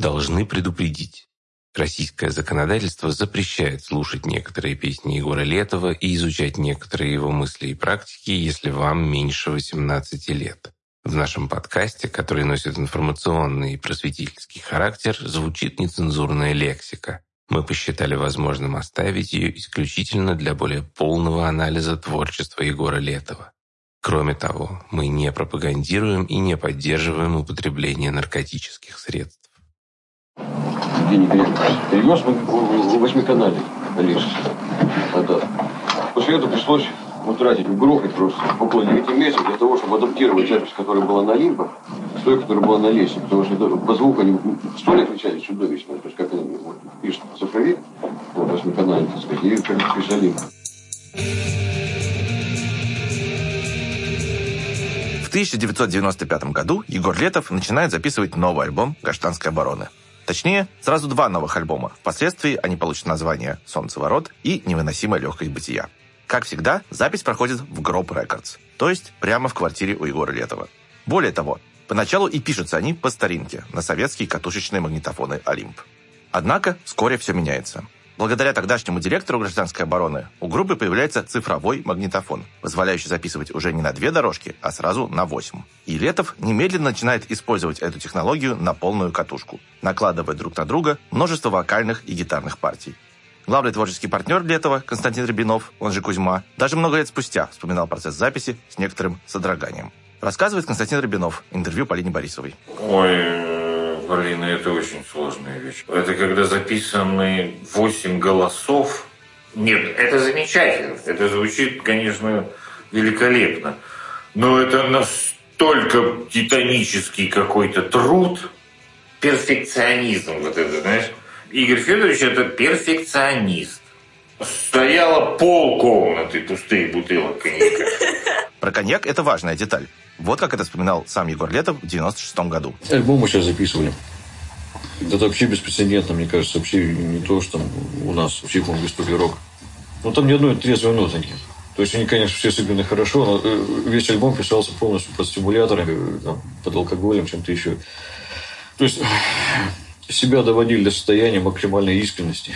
Должны предупредить. Российское законодательство запрещает слушать некоторые песни Егора Летова и изучать некоторые его мысли и практики, если вам меньше 18 лет. В нашем подкасте, который носит информационный и просветительский характер, звучит нецензурная лексика. Мы посчитали возможным оставить ее исключительно для более полного анализа творчества Егора Летова. Кроме того, мы не пропагандируем и не поддерживаем употребление наркотических средств. Евгений перевез в восьмиканале лес. После этого пришлось утратить, грохать просто около 9 месяцев для того, чтобы адаптировать запись, которая была на лимбах, с той, которая была на лесе. Потому что по звуку они столь отличались чудовищно. То есть как они вот, пишут цифровик, вот, восьмиканале, так сказать, и как писали. В 1995 году Егор Летов начинает записывать новый альбом «Гражданской обороны». Точнее, сразу два новых альбома. Впоследствии они получат название «Солнцеворот» и «Невыносимая легкость бытия». Как всегда, запись проходит в Гроб Рекордс, то есть прямо в квартире у Егора Летова. Более того, поначалу и пишутся они по старинке, на советские катушечные магнитофоны «Олимп». Однако вскоре все меняется. Благодаря тогдашнему директору гражданской обороны у группы появляется цифровой магнитофон, позволяющий записывать уже не на две дорожки, а сразу на восемь. И Летов немедленно начинает использовать эту технологию на полную катушку, накладывая друг на друга множество вокальных и гитарных партий. Главный творческий партнер Летова, Константин Рябинов, он же Кузьма, даже много лет спустя вспоминал процесс записи с некоторым содроганием. Рассказывает Константин Рябинов, интервью Полине Борисовой. Ой, Блин, это очень сложная вещь. Это когда записаны 8 голосов. Нет, это замечательно. Это звучит, конечно, великолепно. Но это настолько титанический какой-то труд, перфекционизм вот это, знаешь. Игорь Федорович это перфекционист. Стояла полкомнаты пустые бутылок коньяка. Про коньяк это важная деталь. Вот как это вспоминал сам Егор Летов в 96 году. Альбом мы сейчас записывали. Это вообще беспрецедентно, мне кажется. Вообще не то, что там у нас в истории рок. Ну, там ни одной трезвой ноты нет. То есть они, конечно, все сыграны хорошо, но э, весь альбом писался полностью под стимуляторами, там, под алкоголем, чем-то еще. То есть себя доводили до состояния максимальной искренности.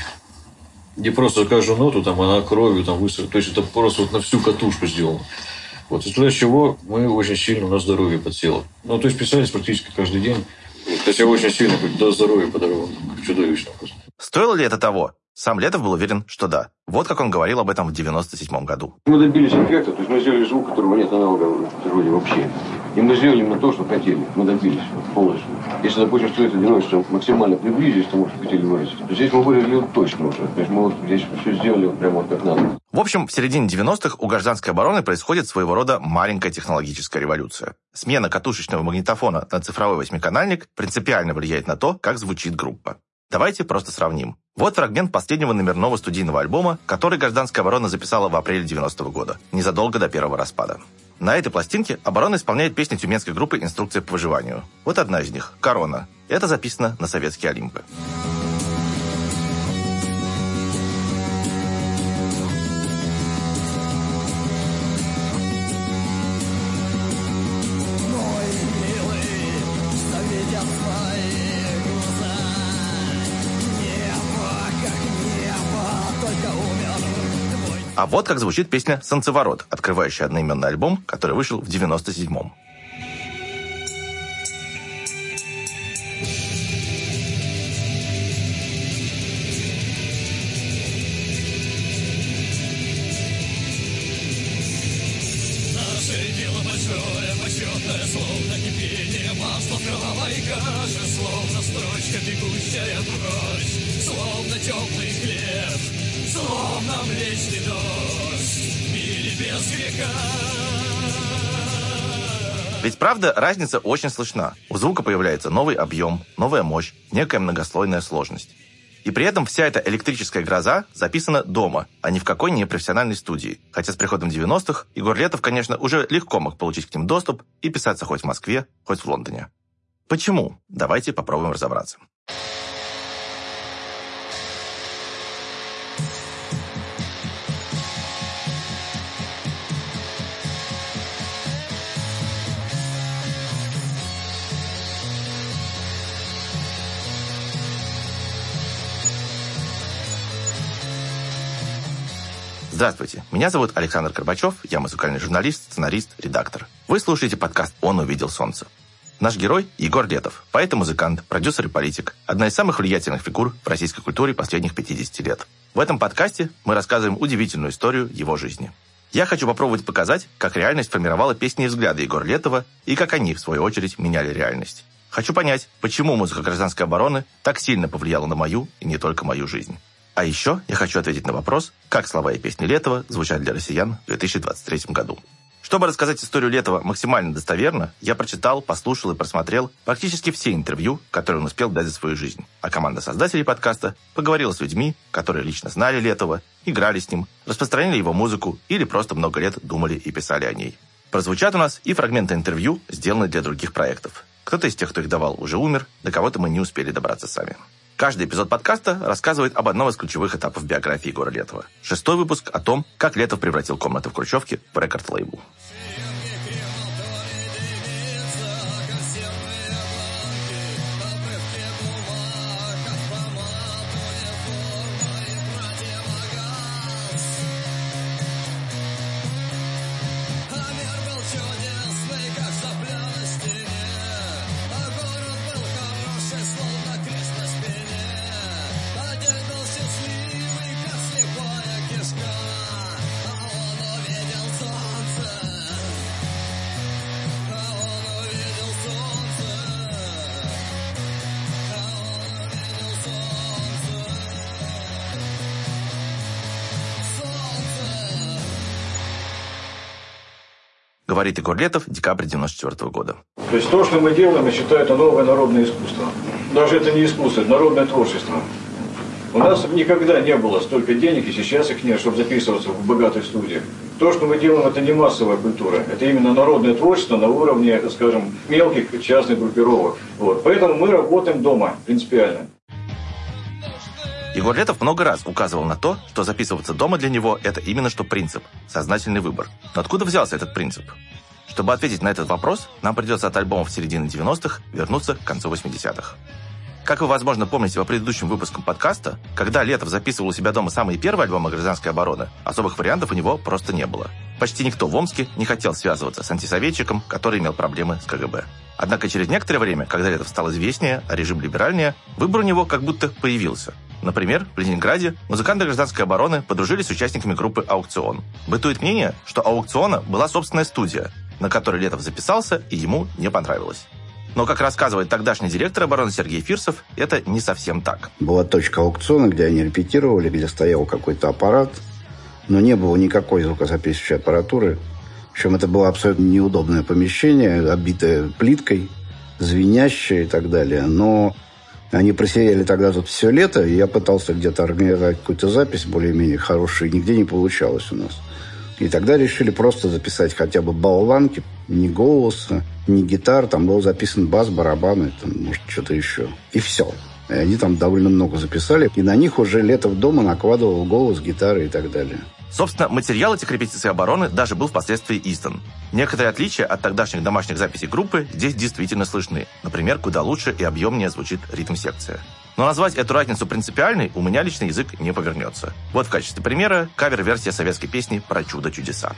Не просто каждую ноту, там, она кровью там высохла. То есть это просто вот на всю катушку сделано. Вот из-за чего мы очень сильно на здоровье подсело. Ну, то есть писались практически каждый день. То есть я очень сильно до здоровья подорвал. Чудовищно просто. Стоило ли это того? Сам Летов был уверен, что да. Вот как он говорил об этом в 97 году. Мы добились эффекта, то есть мы сделали звук, которого нет аналога в природе вообще. И мы сделали именно то, что хотели. Мы добились полностью. Если, допустим, стоит одиночество максимально приблизились к тому, что хотели выразить, то здесь мы выразили точно уже. То есть мы вот здесь все сделали вот прямо вот как надо. В общем, в середине 90-х у гражданской обороны происходит своего рода маленькая технологическая революция. Смена катушечного магнитофона на цифровой восьмиканальник принципиально влияет на то, как звучит группа. Давайте просто сравним. Вот фрагмент последнего номерного студийного альбома, который гражданская оборона записала в апреле 90 -го года, незадолго до первого распада. На этой пластинке оборона исполняет песни тюменской группы «Инструкция по выживанию». Вот одна из них – «Корона». Это записано на советские Олимпы. Вот как звучит песня «Солнцеворот», открывающая одноименный альбом, который вышел в 97-м. Словно теплый хлеб, словно млечный дождь, Ведь правда, разница очень слышна. У звука появляется новый объем, новая мощь, некая многослойная сложность. И при этом вся эта электрическая гроза записана дома, а не в какой не профессиональной студии. Хотя с приходом 90-х Егор Летов, конечно, уже легко мог получить к ним доступ и писаться хоть в Москве, хоть в Лондоне. Почему? Давайте попробуем разобраться. Здравствуйте, меня зовут Александр Горбачев, я музыкальный журналист, сценарист, редактор. Вы слушаете подкаст «Он увидел солнце». Наш герой – Егор Летов, поэт и музыкант, продюсер и политик, одна из самых влиятельных фигур в российской культуре последних 50 лет. В этом подкасте мы рассказываем удивительную историю его жизни. Я хочу попробовать показать, как реальность формировала песни и взгляды Егора Летова и как они, в свою очередь, меняли реальность. Хочу понять, почему музыка гражданской обороны так сильно повлияла на мою и не только мою жизнь. А еще я хочу ответить на вопрос, как слова и песни Летова звучат для россиян в 2023 году. Чтобы рассказать историю Летова максимально достоверно, я прочитал, послушал и просмотрел практически все интервью, которые он успел дать за свою жизнь. А команда создателей подкаста поговорила с людьми, которые лично знали Летова, играли с ним, распространяли его музыку или просто много лет думали и писали о ней. Прозвучат у нас и фрагменты интервью, сделанные для других проектов. Кто-то из тех, кто их давал, уже умер, до кого-то мы не успели добраться сами. Каждый эпизод подкаста рассказывает об одном из ключевых этапов биографии Егора Летова. Шестой выпуск о том, как Летов превратил комнаты в Хрущевке в рекорд-лейбл. Говорит Егор Летов, декабрь 94 года. То есть то, что мы делаем, я считаю, это новое народное искусство. Даже это не искусство, это народное творчество. У нас никогда не было столько денег, и сейчас их нет, чтобы записываться в богатой студии. То, что мы делаем, это не массовая культура. Это именно народное творчество на уровне, скажем, мелких частных группировок. Вот. Поэтому мы работаем дома принципиально. Егор Летов много раз указывал на то, что записываться дома для него – это именно что принцип, сознательный выбор. Но откуда взялся этот принцип? Чтобы ответить на этот вопрос, нам придется от альбомов середины 90-х вернуться к концу 80-х. Как вы, возможно, помните по предыдущим выпускам подкаста, когда Летов записывал у себя дома самые первые альбомы гражданской обороны, особых вариантов у него просто не было. Почти никто в Омске не хотел связываться с антисоветчиком, который имел проблемы с КГБ. Однако через некоторое время, когда Летов стал известнее, а режим либеральнее, выбор у него как будто появился. Например, в Ленинграде музыканты гражданской обороны подружились с участниками группы «Аукцион». Бытует мнение, что «Аукциона» была собственная студия, на которой Летов записался, и ему не понравилось. Но, как рассказывает тогдашний директор обороны Сергей Фирсов, это не совсем так. Была точка аукциона, где они репетировали, где стоял какой-то аппарат, но не было никакой звукозаписывающей аппаратуры. Причем это было абсолютно неудобное помещение, обитое плиткой, звенящее и так далее. Но они просидели тогда тут все лето, и я пытался где-то организовать какую-то запись более-менее хорошую, и нигде не получалось у нас. И тогда решили просто записать хотя бы болванки, ни голоса, ни гитар. Там был записан бас, барабаны, там, может, что-то еще. И все. И они там довольно много записали. И на них уже лето в дома накладывал голос, гитары и так далее. Собственно, материал этих репетиций обороны даже был впоследствии издан. Некоторые отличия от тогдашних домашних записей группы здесь действительно слышны. Например, куда лучше и объемнее звучит ритм-секция. Но назвать эту разницу принципиальной у меня личный язык не повернется. Вот в качестве примера кавер-версия советской песни про чудо-чудеса.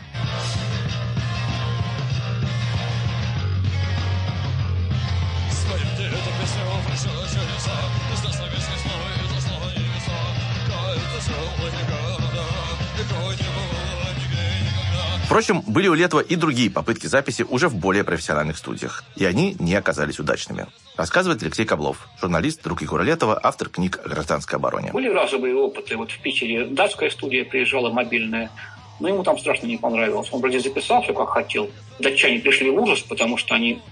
Впрочем, были у Летова и другие попытки записи уже в более профессиональных студиях, и они не оказались удачными. Рассказывает Алексей Коблов, журналист, друг Егора Летова, автор книг о гражданской обороне. Были разовые опыты. Вот в Питере датская студия приезжала мобильная, но ему там страшно не понравилось. Он вроде записал все, как хотел. Датчане пришли в ужас, потому что они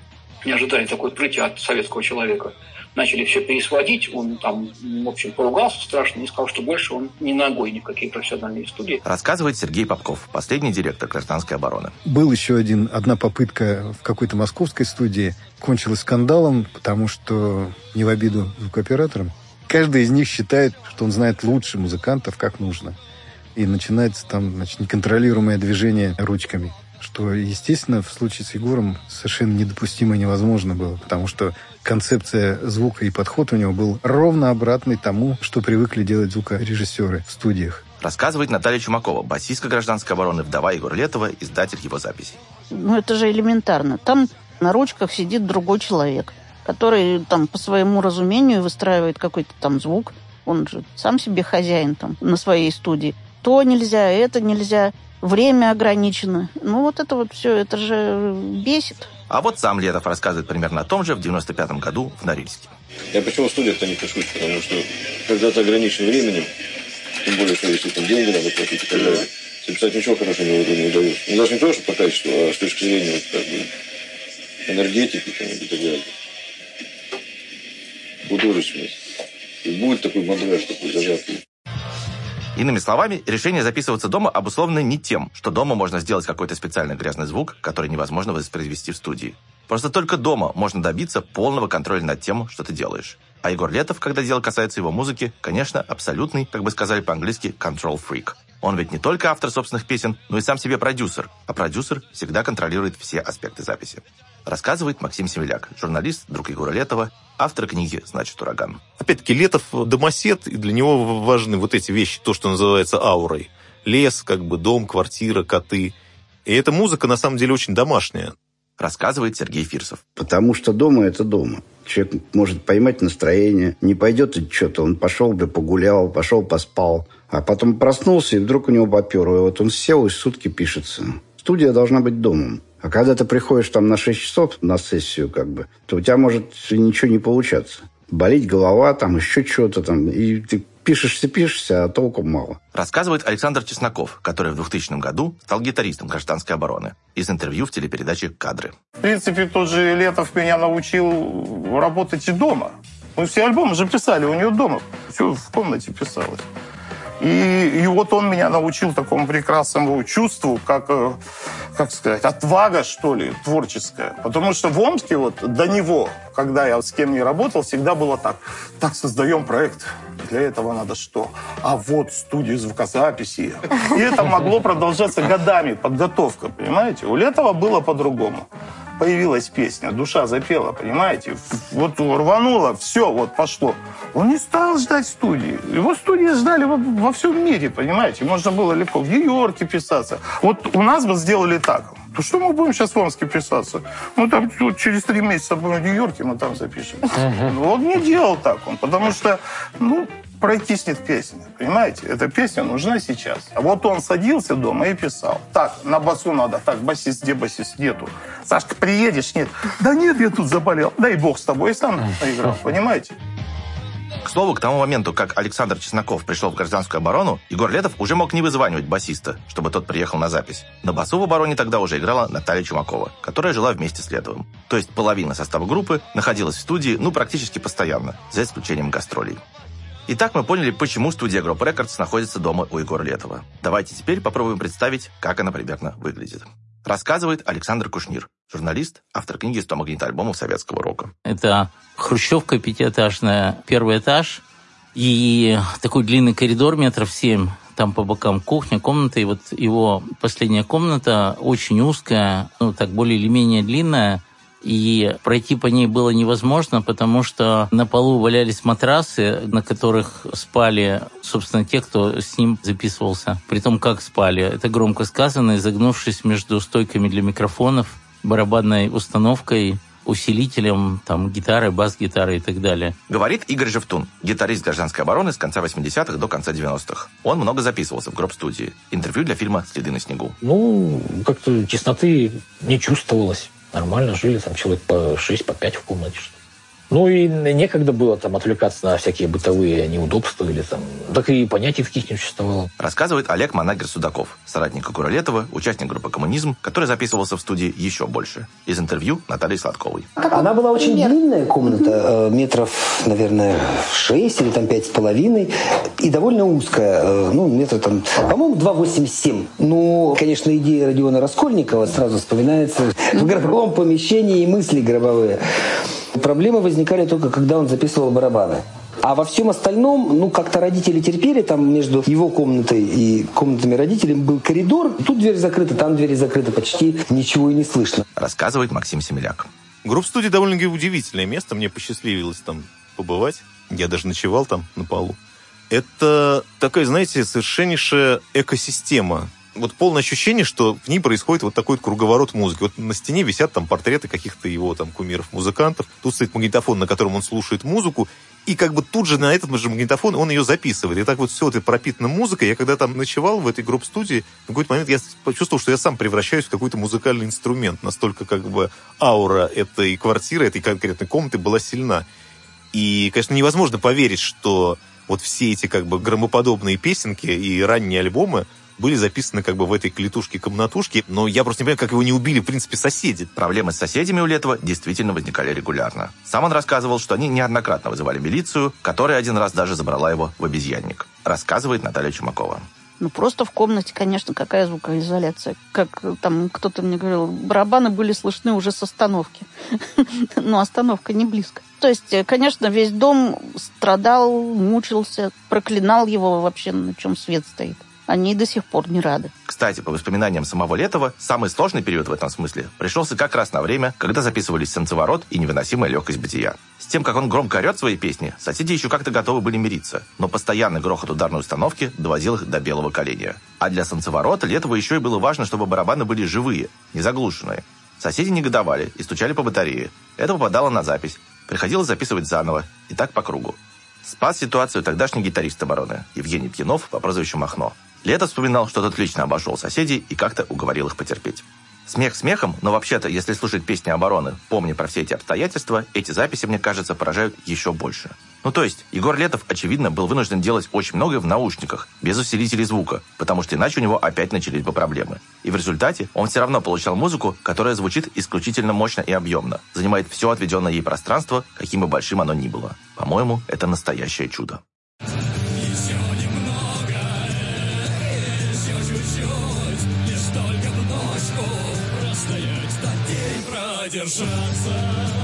не ожидали такой открытия от советского человека начали все пересводить, он там, в общем, поругался страшно и сказал, что больше он не ногой ни в какие профессиональные студии. Рассказывает Сергей Попков, последний директор гражданской обороны. Был еще один, одна попытка в какой-то московской студии, кончилась скандалом, потому что, не в обиду звукооператорам, каждый из них считает, что он знает лучше музыкантов, как нужно. И начинается там значит, неконтролируемое движение ручками что, естественно, в случае с Егором совершенно недопустимо и невозможно было, потому что концепция звука и подход у него был ровно обратный тому, что привыкли делать звукорежиссеры в студиях. Рассказывает Наталья Чумакова, басистка гражданской обороны, вдова Егора Летова, издатель его записей. Ну, это же элементарно. Там на ручках сидит другой человек, который там по своему разумению выстраивает какой-то там звук. Он же сам себе хозяин там на своей студии. То нельзя, это нельзя, время ограничено. Ну, вот это вот все, это же бесит. А вот сам Летов рассказывает примерно о том же в 95 году в Норильске. Я почему в студиях-то не пишусь, потому что когда ты ограничен временем, тем более, что если там деньги надо платить и так далее, записать ничего хорошего не, не удается. Ну, даже не то, что по качеству, а с точки зрения вот, как бы, энергетики там, и так далее. Художественность. И будет такой мандраж, такой зажатый. Иными словами, решение записываться дома обусловлено не тем, что дома можно сделать какой-то специальный грязный звук, который невозможно воспроизвести в студии. Просто только дома можно добиться полного контроля над тем, что ты делаешь. А Егор Летов, когда дело касается его музыки, конечно, абсолютный, как бы сказали по-английски, control freak. Он ведь не только автор собственных песен, но и сам себе продюсер. А продюсер всегда контролирует все аспекты записи. Рассказывает Максим Семеляк, журналист, друг Егора Летова, автор книги «Значит, ураган». Опять-таки, Летов домосед, и для него важны вот эти вещи, то, что называется аурой. Лес, как бы дом, квартира, коты. И эта музыка, на самом деле, очень домашняя. Рассказывает Сергей Фирсов. Потому что дома – это дома. Человек может поймать настроение, не пойдет что-то. Он пошел бы погулял, пошел поспал, а потом проснулся, и вдруг у него поперло. И вот он сел и сутки пишется. Студия должна быть домом. А когда ты приходишь там на 6 часов на сессию, как бы, то у тебя может ничего не получаться. Болеть голова, там еще что-то там. И ты пишешься, пишешься, а толку мало. Рассказывает Александр Чесноков, который в 2000 году стал гитаристом гражданской обороны. Из интервью в телепередаче «Кадры». В принципе, тот же Летов меня научил работать и дома. Мы все альбомы же писали у него дома. Все в комнате писалось. И, и вот он меня научил такому прекрасному чувству, как, э, как сказать, отвага, что ли, творческая. Потому что в Омске вот до него, когда я с кем не работал, всегда было так. Так, создаем проект. Для этого надо что? А вот студию звукозаписи. И это могло продолжаться годами, подготовка, понимаете? У Летова было по-другому появилась песня, душа запела, понимаете? Вот рвануло, все, вот пошло. Он не стал ждать студии. Его студии ждали во, во всем мире, понимаете? Можно было легко в Нью-Йорке писаться. Вот у нас бы сделали так. То что мы будем сейчас в Омске писаться? Ну, там вот, через три месяца будем в Нью-Йорке, мы там запишем. Он не делал так, он, потому что, ну, прокиснет песня. Понимаете? Эта песня нужна сейчас. А вот он садился дома и писал. Так, на басу надо. Так, басист, где басист? Нету. Сашка, приедешь? Нет. Да нет, я тут заболел. Дай бог с тобой. И сам наиграл. Понимаете? К слову, к тому моменту, как Александр Чесноков пришел в гражданскую оборону, Егор Летов уже мог не вызванивать басиста, чтобы тот приехал на запись. На басу в обороне тогда уже играла Наталья Чумакова, которая жила вместе с Летовым. То есть половина состава группы находилась в студии, ну, практически постоянно, за исключением гастролей. Итак, мы поняли, почему студия Group Records находится дома у Егора Летова. Давайте теперь попробуем представить, как она примерно выглядит. Рассказывает Александр Кушнир, журналист, автор книги «100 магнитоальбомов советского рока». Это хрущевка пятиэтажная, первый этаж, и такой длинный коридор метров семь, там по бокам кухня, комната, и вот его последняя комната очень узкая, ну так более или менее длинная, и пройти по ней было невозможно, потому что на полу валялись матрасы, на которых спали, собственно, те, кто с ним записывался. При том, как спали. Это громко сказано, изогнувшись между стойками для микрофонов, барабанной установкой, усилителем, там, гитары, бас-гитары и так далее. Говорит Игорь Жевтун, гитарист гражданской обороны с конца 80-х до конца 90-х. Он много записывался в гроб-студии. Интервью для фильма «Следы на снегу». Ну, как-то тесноты не чувствовалось. Нормально жили, там человек по 6, по 5 в комнате. Что ну и некогда было там отвлекаться на всякие бытовые неудобства или там... Так и понятий таких не существовало. Рассказывает Олег Манагер Судаков, соратник Куралетова, участник группы «Коммунизм», который записывался в студии еще больше. Из интервью Натальи Сладковой. Она была очень длинная комната, э, метров, наверное, 6 или там пять с половиной, и довольно узкая, э, ну, метров там, по-моему, 2,87. Ну, конечно, идея Родиона Раскольникова сразу вспоминается в гробовом помещении и мысли гробовые. Проблемы возникали только, когда он записывал барабаны. А во всем остальном, ну, как-то родители терпели, там между его комнатой и комнатами родителей был коридор. Тут дверь закрыта, там дверь закрыта, почти ничего и не слышно. Рассказывает Максим Семеляк. Групп-студия довольно удивительное место, мне посчастливилось там побывать. Я даже ночевал там на полу. Это такая, знаете, совершеннейшая экосистема. Вот полное ощущение, что в ней происходит вот такой вот круговорот музыки. Вот на стене висят там портреты каких-то его там кумиров-музыкантов. Тут стоит магнитофон, на котором он слушает музыку. И как бы тут же на этот же магнитофон он ее записывает. И так вот все это пропитано музыкой. Я когда там ночевал в этой групп-студии, в какой-то момент я почувствовал, что я сам превращаюсь в какой-то музыкальный инструмент. Настолько как бы аура этой квартиры, этой конкретной комнаты была сильна. И, конечно, невозможно поверить, что вот все эти как бы громоподобные песенки и ранние альбомы были записаны как бы в этой клетушке-комнатушке, но я просто не понимаю, как его не убили, в принципе, соседи. Проблемы с соседями у Летова действительно возникали регулярно. Сам он рассказывал, что они неоднократно вызывали милицию, которая один раз даже забрала его в обезьянник. Рассказывает Наталья Чумакова. Ну, просто в комнате, конечно, какая звукоизоляция. Как там кто-то мне говорил, барабаны были слышны уже с остановки. Но остановка не близко. То есть, э, конечно, весь дом страдал, мучился, проклинал его вообще, на чем свет стоит они до сих пор не рады. Кстати, по воспоминаниям самого Летова, самый сложный период в этом смысле пришелся как раз на время, когда записывались «Солнцеворот» и «Невыносимая легкость бытия». С тем, как он громко орет свои песни, соседи еще как-то готовы были мириться, но постоянный грохот ударной установки довозил их до белого коленя. А для «Солнцеворота» Летову еще и было важно, чтобы барабаны были живые, не заглушенные. Соседи негодовали и стучали по батарее. Это попадало на запись. Приходилось записывать заново, и так по кругу. Спас ситуацию тогдашний гитарист обороны Евгений Пьянов по прозвищу Махно. Лето вспоминал, что тот лично обошел соседей и как-то уговорил их потерпеть. Смех смехом, но вообще-то, если слушать песни обороны, помня про все эти обстоятельства, эти записи, мне кажется, поражают еще больше. Ну то есть, Егор Летов, очевидно, был вынужден делать очень многое в наушниках, без усилителей звука, потому что иначе у него опять начались бы проблемы. И в результате он все равно получал музыку, которая звучит исключительно мощно и объемно, занимает все отведенное ей пространство, каким бы большим оно ни было. По-моему, это настоящее чудо. Продержаться.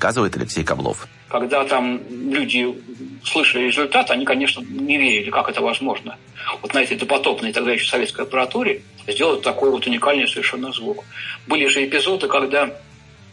Рассказывает Алексей Каблов. Когда там люди слышали результат, они, конечно, не верили, как это возможно. Вот на этой допотопной тогда еще советской аппаратуре сделать такой вот уникальный совершенно звук. Были же эпизоды, когда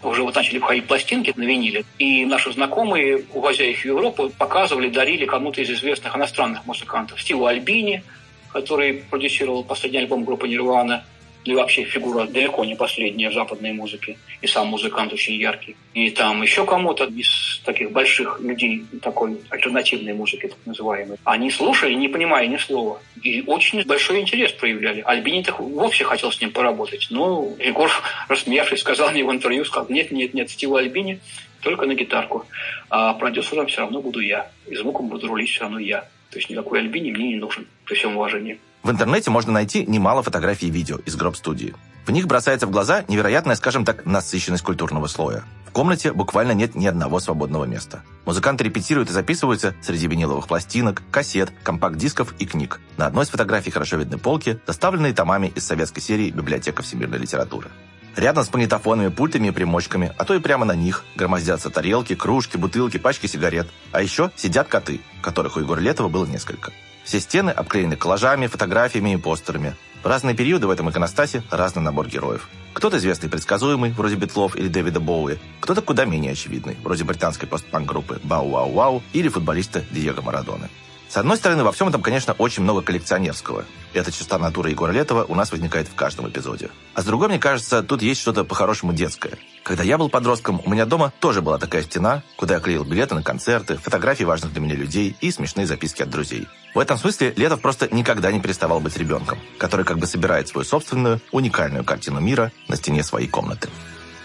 уже вот начали входить пластинки на виниле, и наши знакомые, увозя их в Европу, показывали, дарили кому-то из известных иностранных музыкантов. Стиву Альбини, который продюсировал последний альбом группы «Нирвана», и вообще фигура далеко не последняя в западной музыке. И сам музыкант очень яркий. И там еще кому-то из таких больших людей, такой альтернативной музыки, так называемой, они слушали, не понимая ни слова. И очень большой интерес проявляли. Альбини так вовсе хотел с ним поработать. Но Егор, рассмеявшись, сказал мне в интервью, сказал, нет, нет, нет, Стив Альбини только на гитарку. А продюсером все равно буду я. И звуком буду рулить все равно я. То есть никакой Альбини мне не нужен, при всем уважении. В интернете можно найти немало фотографий и видео из гроб-студии. В них бросается в глаза невероятная, скажем так, насыщенность культурного слоя. В комнате буквально нет ни одного свободного места. Музыканты репетируют и записываются среди виниловых пластинок, кассет, компакт-дисков и книг. На одной из фотографий хорошо видны полки, заставленные томами из советской серии «Библиотека всемирной литературы». Рядом с магнитофонами, пультами и примочками, а то и прямо на них, громоздятся тарелки, кружки, бутылки, пачки сигарет. А еще сидят коты, которых у Егора Летова было несколько. Все стены обклеены коллажами, фотографиями и постерами. В разные периоды в этом иконостасе разный набор героев. Кто-то известный предсказуемый, вроде Битлов или Дэвида Боуи, кто-то куда менее очевидный, вроде британской постпанк-группы Бау-Вау-Вау или футболиста Диего Марадоны. С одной стороны, во всем этом, конечно, очень много коллекционерского. Эта чистота натуры Егора Летова у нас возникает в каждом эпизоде. А с другой, мне кажется, тут есть что-то по-хорошему детское. Когда я был подростком, у меня дома тоже была такая стена, куда я клеил билеты на концерты, фотографии важных для меня людей и смешные записки от друзей. В этом смысле Летов просто никогда не переставал быть ребенком, который как бы собирает свою собственную, уникальную картину мира на стене своей комнаты.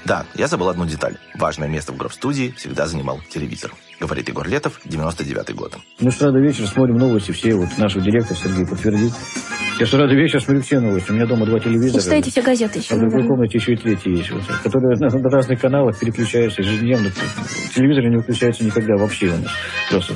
Да, я забыл одну деталь. Важное место в гроб-студии всегда занимал телевизор. Говорит Егор Летов, 99-й год. Мы с утра до вечера смотрим новости все. Вот наш директор Сергей подтвердит. Я с утра до вечера смотрю все новости. У меня дома два телевизора. Читаете все газеты еще. А в другой комнате еще и третий есть. Вот, которые на, на разных каналах переключаются ежедневно. Телевизор не выключается никогда вообще у нас. Просто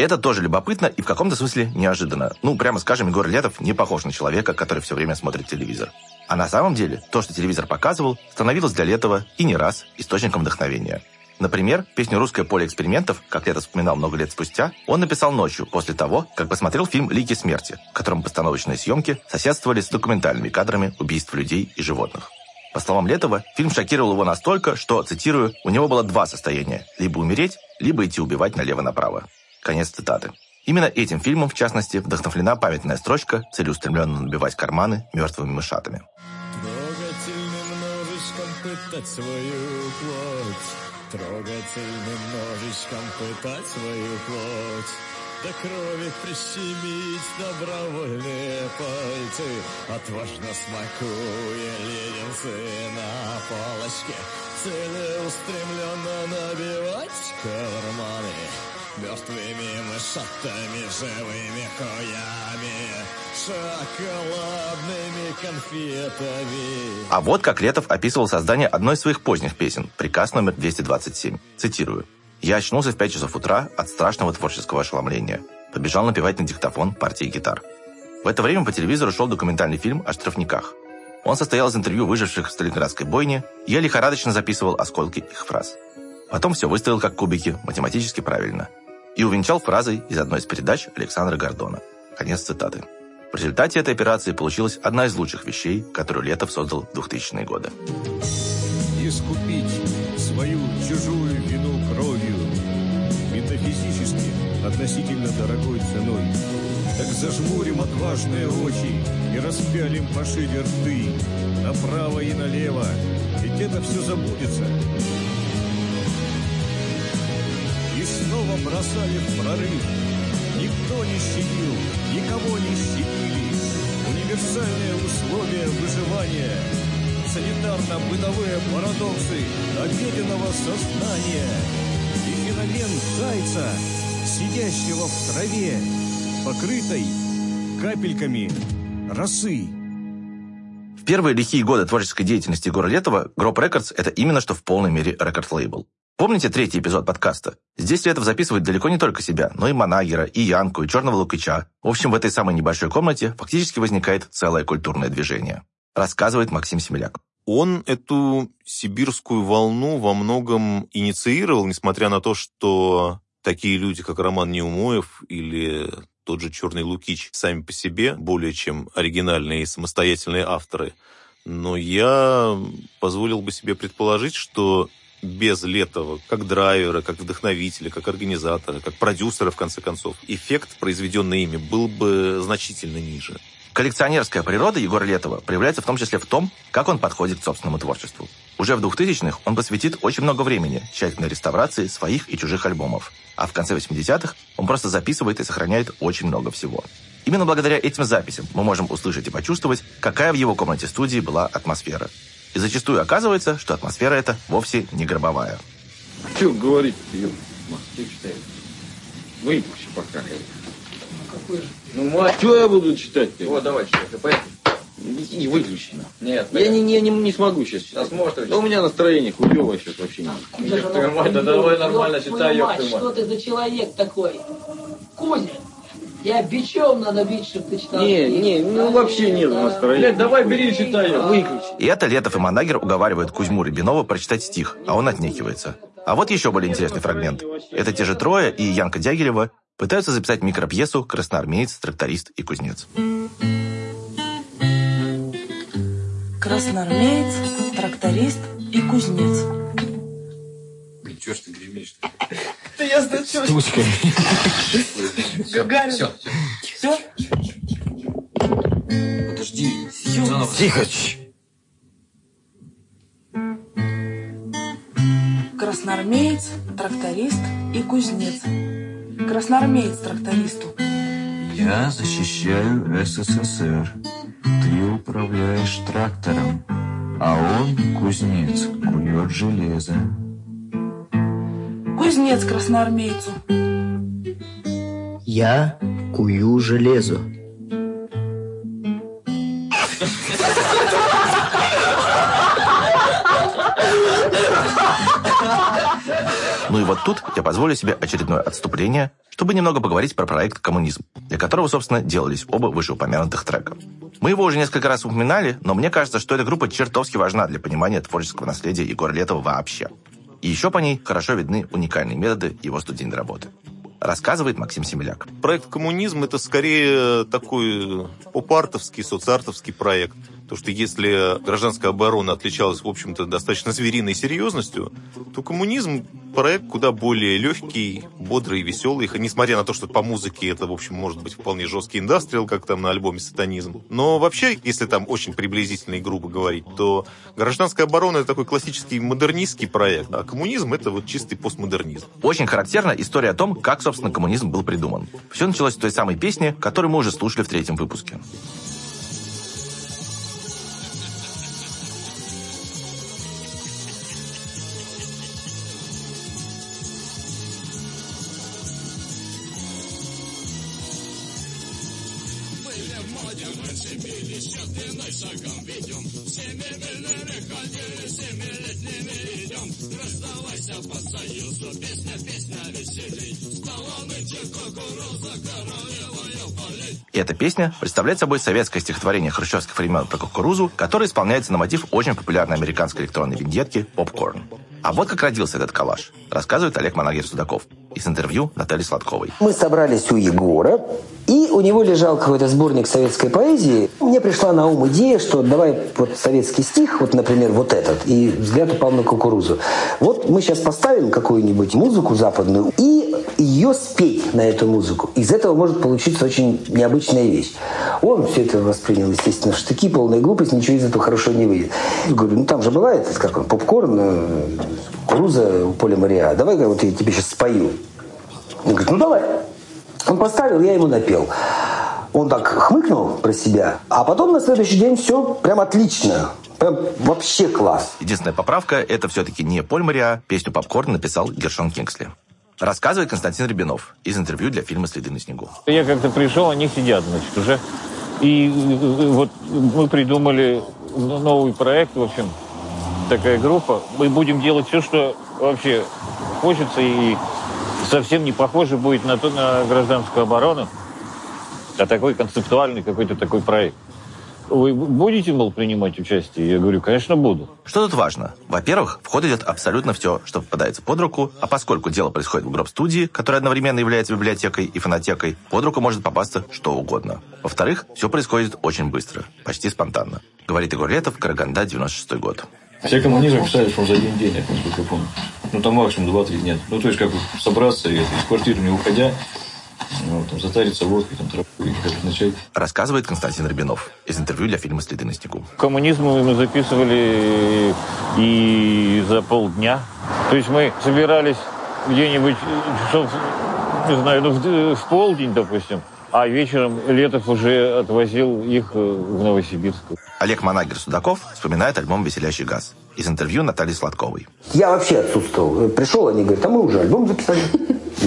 Это тоже любопытно и в каком-то смысле неожиданно. Ну, прямо скажем, Егор Летов не похож на человека, который все время смотрит телевизор. А на самом деле, то, что телевизор показывал, становилось для Летова и не раз источником вдохновения. Например, песню «Русское поле экспериментов», как Летов вспоминал много лет спустя, он написал ночью, после того, как посмотрел фильм «Лики смерти», в котором постановочные съемки соседствовали с документальными кадрами убийств людей и животных. По словам Летова, фильм шокировал его настолько, что, цитирую, «у него было два состояния – либо умереть, либо идти убивать налево-направо». Конец цитаты. Именно этим фильмом, в частности, вдохновлена памятная строчка, целеустремленно набивать карманы мертвыми мышатами. Пытать свою плоть. Трогательным ножичком пытать свою плоть. До крови прищемить добровольные пальцы. Отважно смакуя леденцы на палочке. Целеустремленно набивать карманы Мертвыми мышатами, живыми хуями Шоколадными конфетами А вот как Летов описывал создание одной из своих поздних песен, приказ номер 227. Цитирую. «Я очнулся в 5 часов утра от страшного творческого ошеломления. Побежал напевать на диктофон партии гитар. В это время по телевизору шел документальный фильм о штрафниках. Он состоял из интервью выживших в Сталинградской бойне, и я лихорадочно записывал осколки их фраз. Потом все выставил как кубики, математически правильно. И увенчал фразой из одной из передач Александра Гордона. Конец цитаты. В результате этой операции получилась одна из лучших вещей, которую Летов создал в 2000-е годы. Искупить свою чужую вину кровью Метафизически относительно дорогой ценой Так зажмурим отважные очи И распялим пошире рты Направо и налево Ведь это все забудется бросали в прорыв. Никто не щадил, никого не щадили. Универсальные условия выживания. Санитарно-бытовые парадоксы обеденного сознания. И феномен зайца, сидящего в траве Покрытой капельками росы. В первые лихие годы творческой деятельности Егора Летова Рекордс – это именно что в полной мере рекорд-лейбл. Помните третий эпизод подкаста? Здесь Летов записывает далеко не только себя, но и Манагера, и Янку, и Черного Лукича. В общем, в этой самой небольшой комнате фактически возникает целое культурное движение. Рассказывает Максим Семеляк. Он эту сибирскую волну во многом инициировал, несмотря на то, что такие люди, как Роман Неумоев или тот же Черный Лукич, сами по себе более чем оригинальные и самостоятельные авторы. Но я позволил бы себе предположить, что без Летова, как драйвера, как вдохновителя, как организатора, как продюсера, в конце концов, эффект, произведенный ими, был бы значительно ниже. Коллекционерская природа Егора Летова проявляется в том числе в том, как он подходит к собственному творчеству. Уже в 2000-х он посвятит очень много времени тщательной реставрации своих и чужих альбомов, а в конце 80-х он просто записывает и сохраняет очень много всего. Именно благодаря этим записям мы можем услышать и почувствовать, какая в его комнате студии была атмосфера. И зачастую оказывается, что атмосфера эта вовсе не гробовая. Че говорить, ё, ты читай. Выпущи пока. Ну какой же? Ну, а что я буду читать-то? Вот, давай, читай, поехали. И выключи. Нет, Я не, не, не, не смогу сейчас читать. А сможешь ты Да у меня настроение хуевое сейчас вообще нет. Мать, да давай нормально читай, ёб мать, мать. Что ты за человек такой? Кузя, я бичом надо бить, чтобы ты читал. Не, не, ну вообще нет настроения. Блядь, давай бери и читай. Выключи. И это Летов и Манагер уговаривают Кузьму Рябинова прочитать стих, а он отнекивается. А вот еще более интересный фрагмент. Это те же трое и Янка Дягилева пытаются записать микропьесу «Красноармеец, тракторист и кузнец». Красноармеец, тракторист и кузнец. Блин, чё ж ты гремишь Да я знаю, что... Тучкой. Гагарин. Все, Все? подожди. Тихо. Красноармеец, тракторист и кузнец. Красноармеец трактористу. Я защищаю СССР. Ты управляешь трактором, а он, кузнец, кует железо. Кузнец красноармейцу. Я кую железо. Ну и вот тут я позволю себе очередное отступление, чтобы немного поговорить про проект «Коммунизм», для которого, собственно, делались оба вышеупомянутых трека. Мы его уже несколько раз упоминали, но мне кажется, что эта группа чертовски важна для понимания творческого наследия Егора Летова вообще. И еще по ней хорошо видны уникальные методы его студийной работы. Рассказывает Максим Семеляк. Проект «Коммунизм» — это скорее такой поп-артовский, соцартовский проект. То, что если гражданская оборона отличалась, в общем-то, достаточно звериной серьезностью, то коммунизм – проект куда более легкий, бодрый, веселый. Несмотря на то, что по музыке это, в общем, может быть вполне жесткий индастриал, как там на альбоме «Сатанизм». Но вообще, если там очень приблизительно и грубо говорить, то гражданская оборона – это такой классический модернистский проект, а коммунизм – это вот чистый постмодернизм. Очень характерна история о том, как, собственно, коммунизм был придуман. Все началось с той самой песни, которую мы уже слушали в третьем выпуске. Песня представляет собой советское стихотворение хрущевских времен про кукурузу, которое исполняется на мотив очень популярной американской электронной виньетки «Попкорн». А вот как родился этот коллаж, рассказывает Олег Манагер Судаков из интервью Натальи Сладковой. Мы собрались у Егора, и у него лежал какой-то сборник советской поэзии. Пришла на ум идея, что давай вот советский стих, вот, например, вот этот, и взгляд упал на кукурузу. Вот мы сейчас поставим какую-нибудь музыку западную и ее спеть на эту музыку. Из этого может получиться очень необычная вещь. Он все это воспринял, естественно, в штыки, полная глупость, ничего из этого хорошо не выйдет. Я говорю, ну там же бывает, как он, попкорн, э, кукуруза у поля Мария. Давай вот я тебе сейчас спою. Он говорит, ну давай. Он поставил, я ему напел. Он так хмыкнул про себя, а потом на следующий день все прям отлично. Прям вообще класс. Единственная поправка – это все-таки не Поль Мариа. Песню «Попкорн» написал Гершон Кингсли. Рассказывает Константин Рябинов из интервью для фильма «Следы на снегу». Я как-то пришел, они сидят, значит, уже. И вот мы придумали новый проект, в общем, такая группа. Мы будем делать все, что вообще хочется, и совсем не похоже будет на, то, на гражданскую оборону, а такой концептуальный какой-то такой проект. Вы будете, мол, принимать участие? Я говорю, конечно, буду. Что тут важно? Во-первых, в ход идет абсолютно все, что попадается под руку, а поскольку дело происходит в гроб-студии, которая одновременно является библиотекой и фонотекой, под руку может попасться что угодно. Во-вторых, все происходит очень быстро, почти спонтанно. Говорит Егор Летов, Караганда, 96 год. Все коммунизмы писали, что за один день, насколько я помню. Ну, там максимум 2-3 дня. Ну, то есть, как бы собраться и из квартиры не уходя, ну, там, затариться водкой, там, травой, как начать. Рассказывает Константин Рябинов из интервью для фильма «Следы на снегу». Коммунизм мы записывали и за полдня. То есть мы собирались где-нибудь часов, не знаю, ну, в, в полдень, допустим, а вечером Летов уже отвозил их в Новосибирск. Олег Манагер Судаков вспоминает альбом «Веселящий газ» из интервью Натальи Сладковой. Я вообще отсутствовал. Пришел, они говорят, а мы уже альбом записали.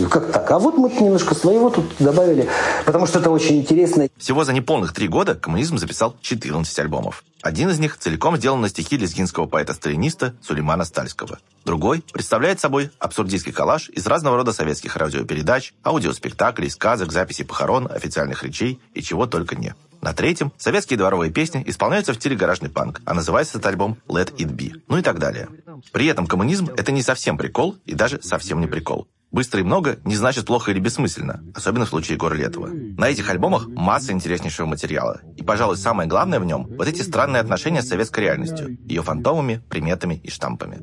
Как так? А вот мы немножко своего тут добавили, потому что это очень интересно. Всего за неполных три года коммунизм записал 14 альбомов. Один из них целиком сделан на стихи лезгинского поэта-сталиниста Сулеймана Стальского. Другой представляет собой абсурдистский коллаж из разного рода советских радиопередач, аудиоспектаклей, сказок, записей похорон, официальных речей и чего только не. На третьем советские дворовые песни исполняются в стиле гаражный панк, а называется этот альбом «Let It Be», ну и так далее. При этом коммунизм – это не совсем прикол и даже совсем не прикол. Быстро и много не значит плохо или бессмысленно, особенно в случае Егора Летова. На этих альбомах масса интереснейшего материала. И, пожалуй, самое главное в нем – вот эти странные отношения с советской реальностью, ее фантомами, приметами и штампами.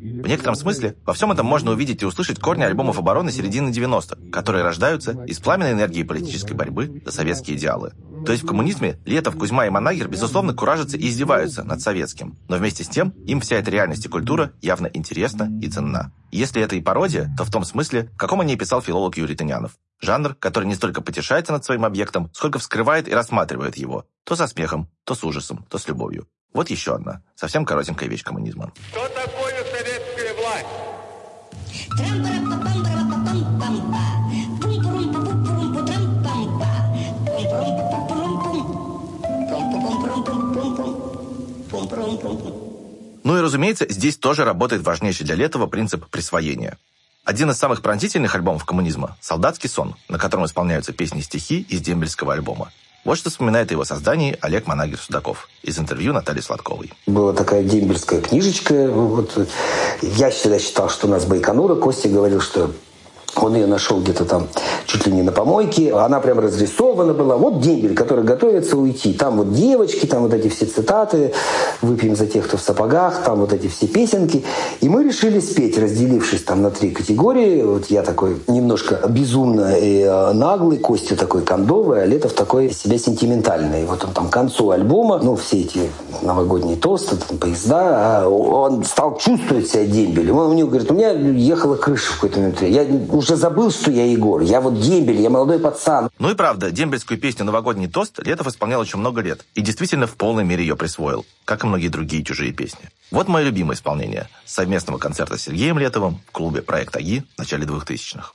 В некотором смысле во всем этом можно увидеть и услышать корни альбомов обороны середины 90-х, которые рождаются из пламенной энергии политической борьбы за советские идеалы. То есть в коммунизме Летов, Кузьма и Манагер, безусловно, куражатся и издеваются над советским. Но вместе с тем, им вся эта реальность и культура явно интересна и ценна. Если это и пародия, то в том смысле, в каком о ней писал филолог Юрий Тынянов. Жанр, который не столько потешается над своим объектом, сколько вскрывает и рассматривает его. То со смехом, то с ужасом, то с любовью. Вот еще одна, совсем коротенькая вещь коммунизма. Что такое? Ну и разумеется, здесь тоже работает важнейший для Летова принцип присвоения. Один из самых пронзительных альбомов коммунизма – «Солдатский сон», на котором исполняются песни и стихи из дембельского альбома. Что вспоминает о его создании Олег Манагер-Судаков из интервью Натальи Сладковой. Была такая дембельская книжечка. Вот, я всегда считал, что у нас Байконура. Костя говорил, что он ее нашел где-то там чуть ли не на помойке. Она прям разрисована была. Вот дембель, который готовится уйти. Там вот девочки, там вот эти все цитаты. Выпьем за тех, кто в сапогах. Там вот эти все песенки. И мы решили спеть, разделившись там на три категории. Вот я такой немножко безумно и э, наглый. Костя такой кондовый, а Летов такой себя сентиментальный. Вот он там к концу альбома, ну, все эти новогодние тосты, там, поезда, а он стал чувствовать себя дембелем. Он мне говорит, у меня ехала крыша в какой-то момент. Я уже забыл, что я Егор. Я вот дембель, я молодой пацан. Ну и правда, дембельскую песню «Новогодний тост» Летов исполнял очень много лет и действительно в полной мере ее присвоил, как и многие другие чужие песни. Вот мое любимое исполнение совместного концерта с Сергеем Летовым в клубе «Проект АГИ» в начале 2000-х.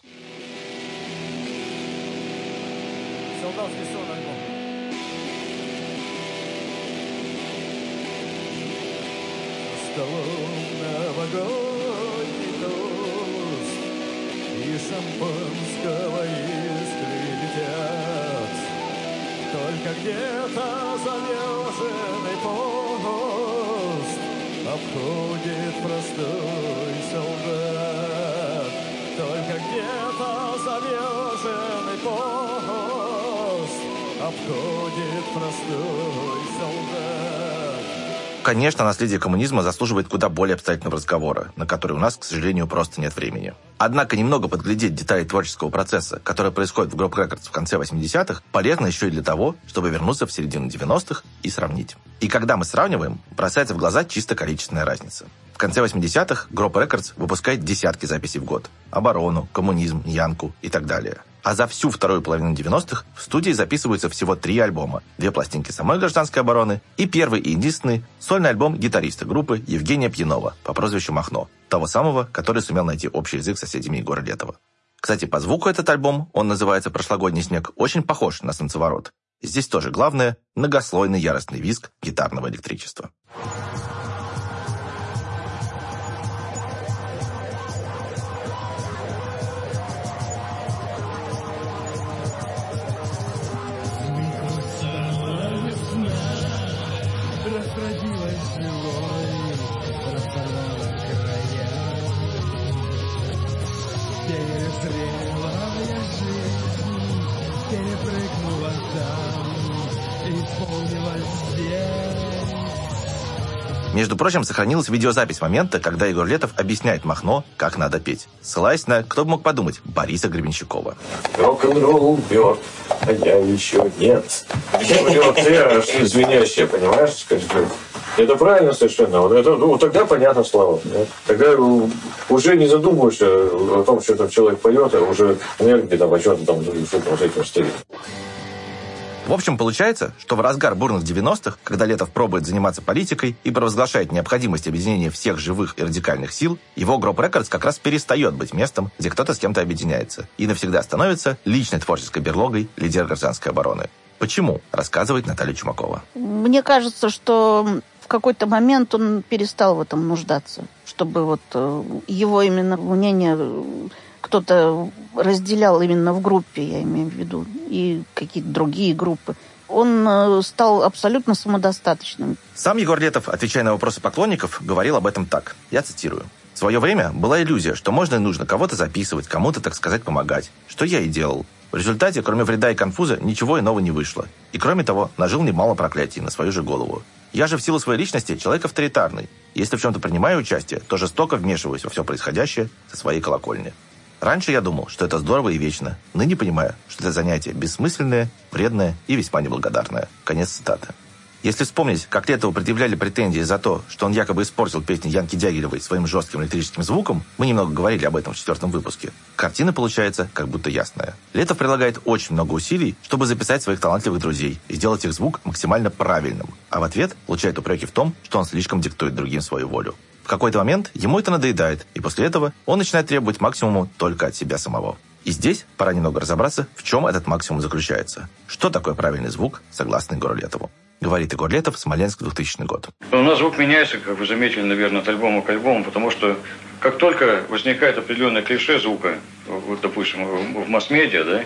Солдатский сон альбом. За столом новогодний И шампанского искры летят Только где-то залеженный пост Обходит простой солдат. Только где-то залеженный пост Обходит простой Конечно, наследие коммунизма заслуживает куда более обстоятельного разговора, на который у нас, к сожалению, просто нет времени. Однако немного подглядеть детали творческого процесса, который происходит в Group Records в конце 80-х, полезно еще и для того, чтобы вернуться в середину 90-х и сравнить. И когда мы сравниваем, бросается в глаза чисто количественная разница. В конце 80-х Group Records выпускает десятки записей в год. Оборону, коммунизм, Янку и так далее. А за всю вторую половину 90-х в студии записываются всего три альбома. Две пластинки самой гражданской обороны и первый и единственный сольный альбом гитариста группы Евгения Пьянова по прозвищу Махно, того самого, который сумел найти общий язык с соседями Егора Летова. Кстати, по звуку этот альбом, он называется «Прошлогодний снег», очень похож на «Солнцеворот». Здесь тоже главное – многослойный яростный визг гитарного электричества. Между прочим, сохранилась видеозапись момента, когда Егор Летов объясняет Махно, как надо петь, ссылаясь на, кто бы мог подумать, Бориса Гребенщикова. Рок-н-ролл мертв, а я еще нет. Ты аж звенящая, понимаешь? Это правильно совершенно. Вот это, ну, тогда понятно слова. да. Тогда уже не задумываешься о том, что там человек поет, а уже энергия там о чем-то там, ну, что там с этим стоит. В общем, получается, что в разгар бурных 90-х, когда Летов пробует заниматься политикой и провозглашает необходимость объединения всех живых и радикальных сил, его Гроб Рекордс как раз перестает быть местом, где кто-то с кем-то объединяется, и навсегда становится личной творческой берлогой лидера гражданской обороны. Почему? Рассказывает Наталья Чумакова. Мне кажется, что в какой-то момент он перестал в этом нуждаться, чтобы вот э, его именно мнение кто-то разделял именно в группе, я имею в виду, и какие-то другие группы. Он э, стал абсолютно самодостаточным. Сам Егор Летов, отвечая на вопросы поклонников, говорил об этом так. Я цитирую. В свое время была иллюзия, что можно и нужно кого-то записывать, кому-то, так сказать, помогать. Что я и делал. В результате, кроме вреда и конфуза, ничего иного не вышло. И кроме того, нажил немало проклятий на свою же голову. Я же в силу своей личности человек авторитарный. Если в чем-то принимаю участие, то жестоко вмешиваюсь во все происходящее со своей колокольни. Раньше я думал, что это здорово и вечно. Ныне понимаю, что это занятие бессмысленное, вредное и весьма неблагодарное. Конец цитаты. Если вспомнить, как Летову предъявляли претензии за то, что он якобы испортил песни Янки Дягилевой своим жестким электрическим звуком, мы немного говорили об этом в четвертом выпуске, картина получается как будто ясная. Летов прилагает очень много усилий, чтобы записать своих талантливых друзей и сделать их звук максимально правильным, а в ответ получает упреки в том, что он слишком диктует другим свою волю. В какой-то момент ему это надоедает, и после этого он начинает требовать максимуму только от себя самого. И здесь пора немного разобраться, в чем этот максимум заключается. Что такое правильный звук, согласно Егору Летову. Говорит Егор Летов, Смоленск, 2000 год. У нас звук меняется, как вы заметили, наверное, от альбома к альбому, потому что как только возникает определенное клише звука, вот, допустим, в масс-медиа, да,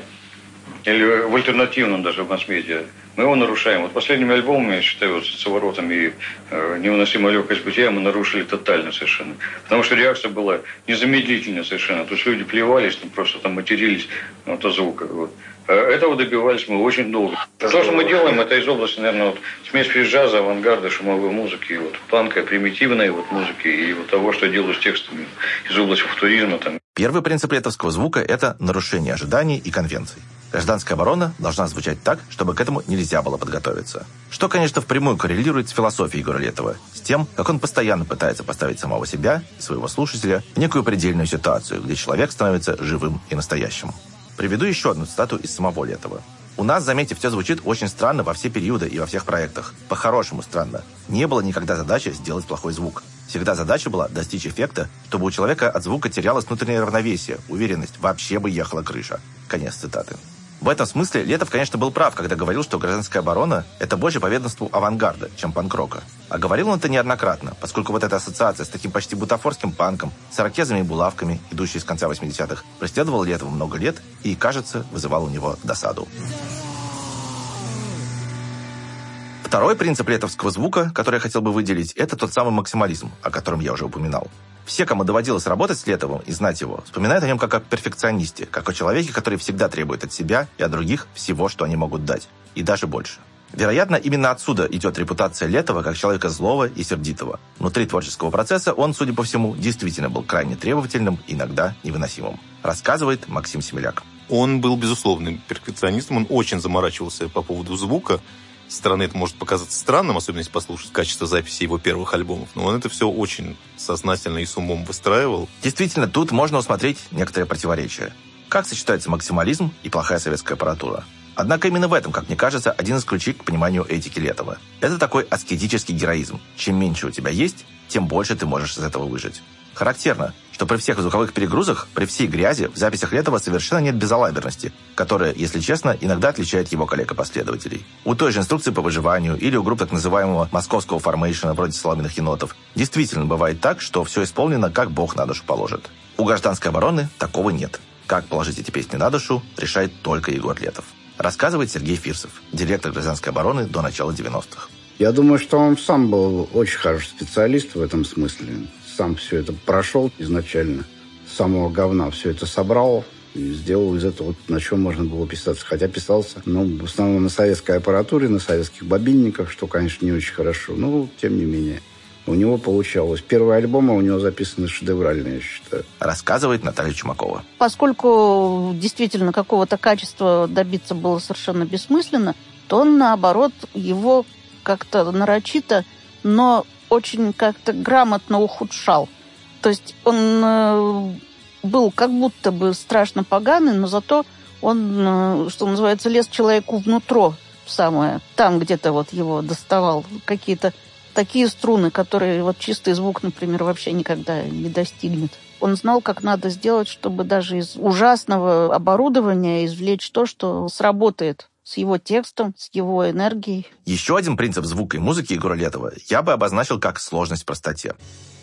или в альтернативном даже в масс-медиа, мы его нарушаем. Вот последними альбомами, я считаю, вот с «Соворотом» и э, «Невыносимая легкость бытия» мы нарушили тотально совершенно. Потому что реакция была незамедлительная совершенно. То есть люди плевались, там, просто там матерились от звука. Вот. Э, Этого добивались мы очень долго. То, что мы делаем, это из области, наверное, вот, смесь фри-джаза, авангарда, шумовой музыки, вот, панка, примитивной вот, музыки и вот того, что я делаю с текстами из области футуризма. Там. Первый принцип летовского звука – это нарушение ожиданий и конвенций. Гражданская оборона должна звучать так, чтобы к этому нельзя было подготовиться. Что, конечно, впрямую коррелирует с философией Егора Летова, с тем, как он постоянно пытается поставить самого себя и своего слушателя в некую предельную ситуацию, где человек становится живым и настоящим. Приведу еще одну цитату из самого Летова. У нас, заметьте, все звучит очень странно во все периоды и во всех проектах. По-хорошему странно. Не было никогда задачи сделать плохой звук. Всегда задача была достичь эффекта, чтобы у человека от звука терялось внутреннее равновесие, уверенность, вообще бы ехала крыша. Конец цитаты. В этом смысле Летов, конечно, был прав, когда говорил, что гражданская оборона – это больше по ведомству авангарда, чем панк-рока. А говорил он это неоднократно, поскольку вот эта ассоциация с таким почти бутафорским панком, с ирокезами и булавками, идущей с конца 80-х, преследовала Летова много лет и, кажется, вызывал у него досаду. Второй принцип летовского звука, который я хотел бы выделить, это тот самый максимализм, о котором я уже упоминал. Все, кому доводилось работать с Летовым и знать его, вспоминают о нем как о перфекционисте, как о человеке, который всегда требует от себя и от других всего, что они могут дать, и даже больше. Вероятно, именно отсюда идет репутация Летова как человека злого и сердитого. Внутри творческого процесса он, судя по всему, действительно был крайне требовательным, иногда невыносимым. Рассказывает Максим Семеляк. Он был безусловным перфекционистом, он очень заморачивался по поводу звука. Стороны это может показаться странным, особенно если послушать качество записи его первых альбомов, но он это все очень сознательно и с умом выстраивал. Действительно, тут можно усмотреть некоторые противоречия. Как сочетается максимализм и плохая советская аппаратура? Однако именно в этом, как мне кажется, один из ключей к пониманию этики Летова. Это такой аскетический героизм. Чем меньше у тебя есть, тем больше ты можешь из этого выжить. Характерно, что при всех звуковых перегрузах, при всей грязи, в записях Летова совершенно нет безалаберности, которая, если честно, иногда отличает его коллег-последователей. У той же инструкции по выживанию или у групп так называемого московского формейшена вроде «Соломенных енотов» действительно бывает так, что все исполнено, как бог на душу положит. У гражданской обороны такого нет. Как положить эти песни на душу, решает только Егор Летов. Рассказывает Сергей Фирсов, директор гражданской обороны до начала 90-х. Я думаю, что он сам был очень хороший специалист в этом смысле. Сам все это прошел изначально. С самого говна все это собрал и сделал из этого, на чем можно было писаться. Хотя писался, ну, в основном на советской аппаратуре, на советских бобинниках, что, конечно, не очень хорошо. Но, тем не менее, у него получалось. Первые альбомы у него записаны шедевральные, я считаю. Рассказывает Наталья Чумакова. Поскольку действительно какого-то качества добиться было совершенно бессмысленно, то он, наоборот, его как-то нарочито, но очень как-то грамотно ухудшал. То есть он э, был как будто бы страшно поганый, но зато он, э, что называется, лез человеку внутрь самое. Там где-то вот его доставал какие-то такие струны, которые вот чистый звук, например, вообще никогда не достигнет. Он знал, как надо сделать, чтобы даже из ужасного оборудования извлечь то, что сработает с его текстом, с его энергией. Еще один принцип звука и музыки Егора Летова я бы обозначил как сложность в простоте.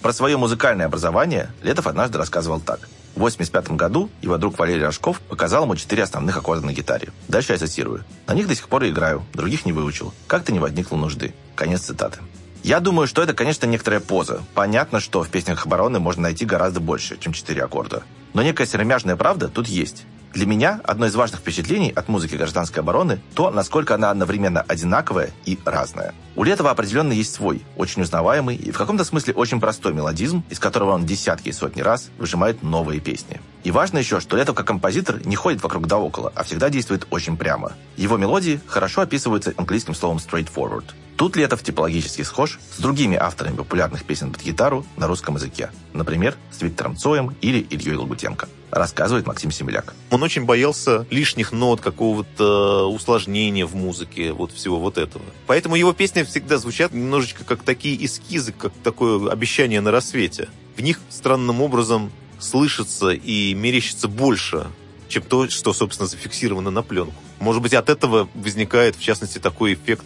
Про свое музыкальное образование Летов однажды рассказывал так. В 85 году его друг Валерий Рожков показал ему четыре основных аккорда на гитаре. Дальше я цитирую. «На них до сих пор и играю, других не выучил. Как-то не возникло нужды». Конец цитаты. Я думаю, что это, конечно, некоторая поза. Понятно, что в песнях обороны можно найти гораздо больше, чем четыре аккорда. Но некая серомяжная правда тут есть. Для меня одно из важных впечатлений от музыки гражданской обороны то, насколько она одновременно одинаковая и разная. У Летова определенно есть свой, очень узнаваемый и в каком-то смысле очень простой мелодизм, из которого он десятки и сотни раз выжимает новые песни. И важно еще, что Летов как композитор не ходит вокруг да около, а всегда действует очень прямо. Его мелодии хорошо описываются английским словом straightforward. Тут Летов типологически схож с другими авторами популярных песен под гитару на русском языке. Например, с Виктором Цоем или Ильей Лагутенко. Рассказывает Максим Семеляк. Он очень боялся лишних нот, какого-то усложнения в музыке, вот всего вот этого. Поэтому его песни всегда звучат немножечко как такие эскизы, как такое обещание на рассвете. В них странным образом слышится и мерещится больше, чем то, что, собственно, зафиксировано на пленку. Может быть, от этого возникает, в частности, такой эффект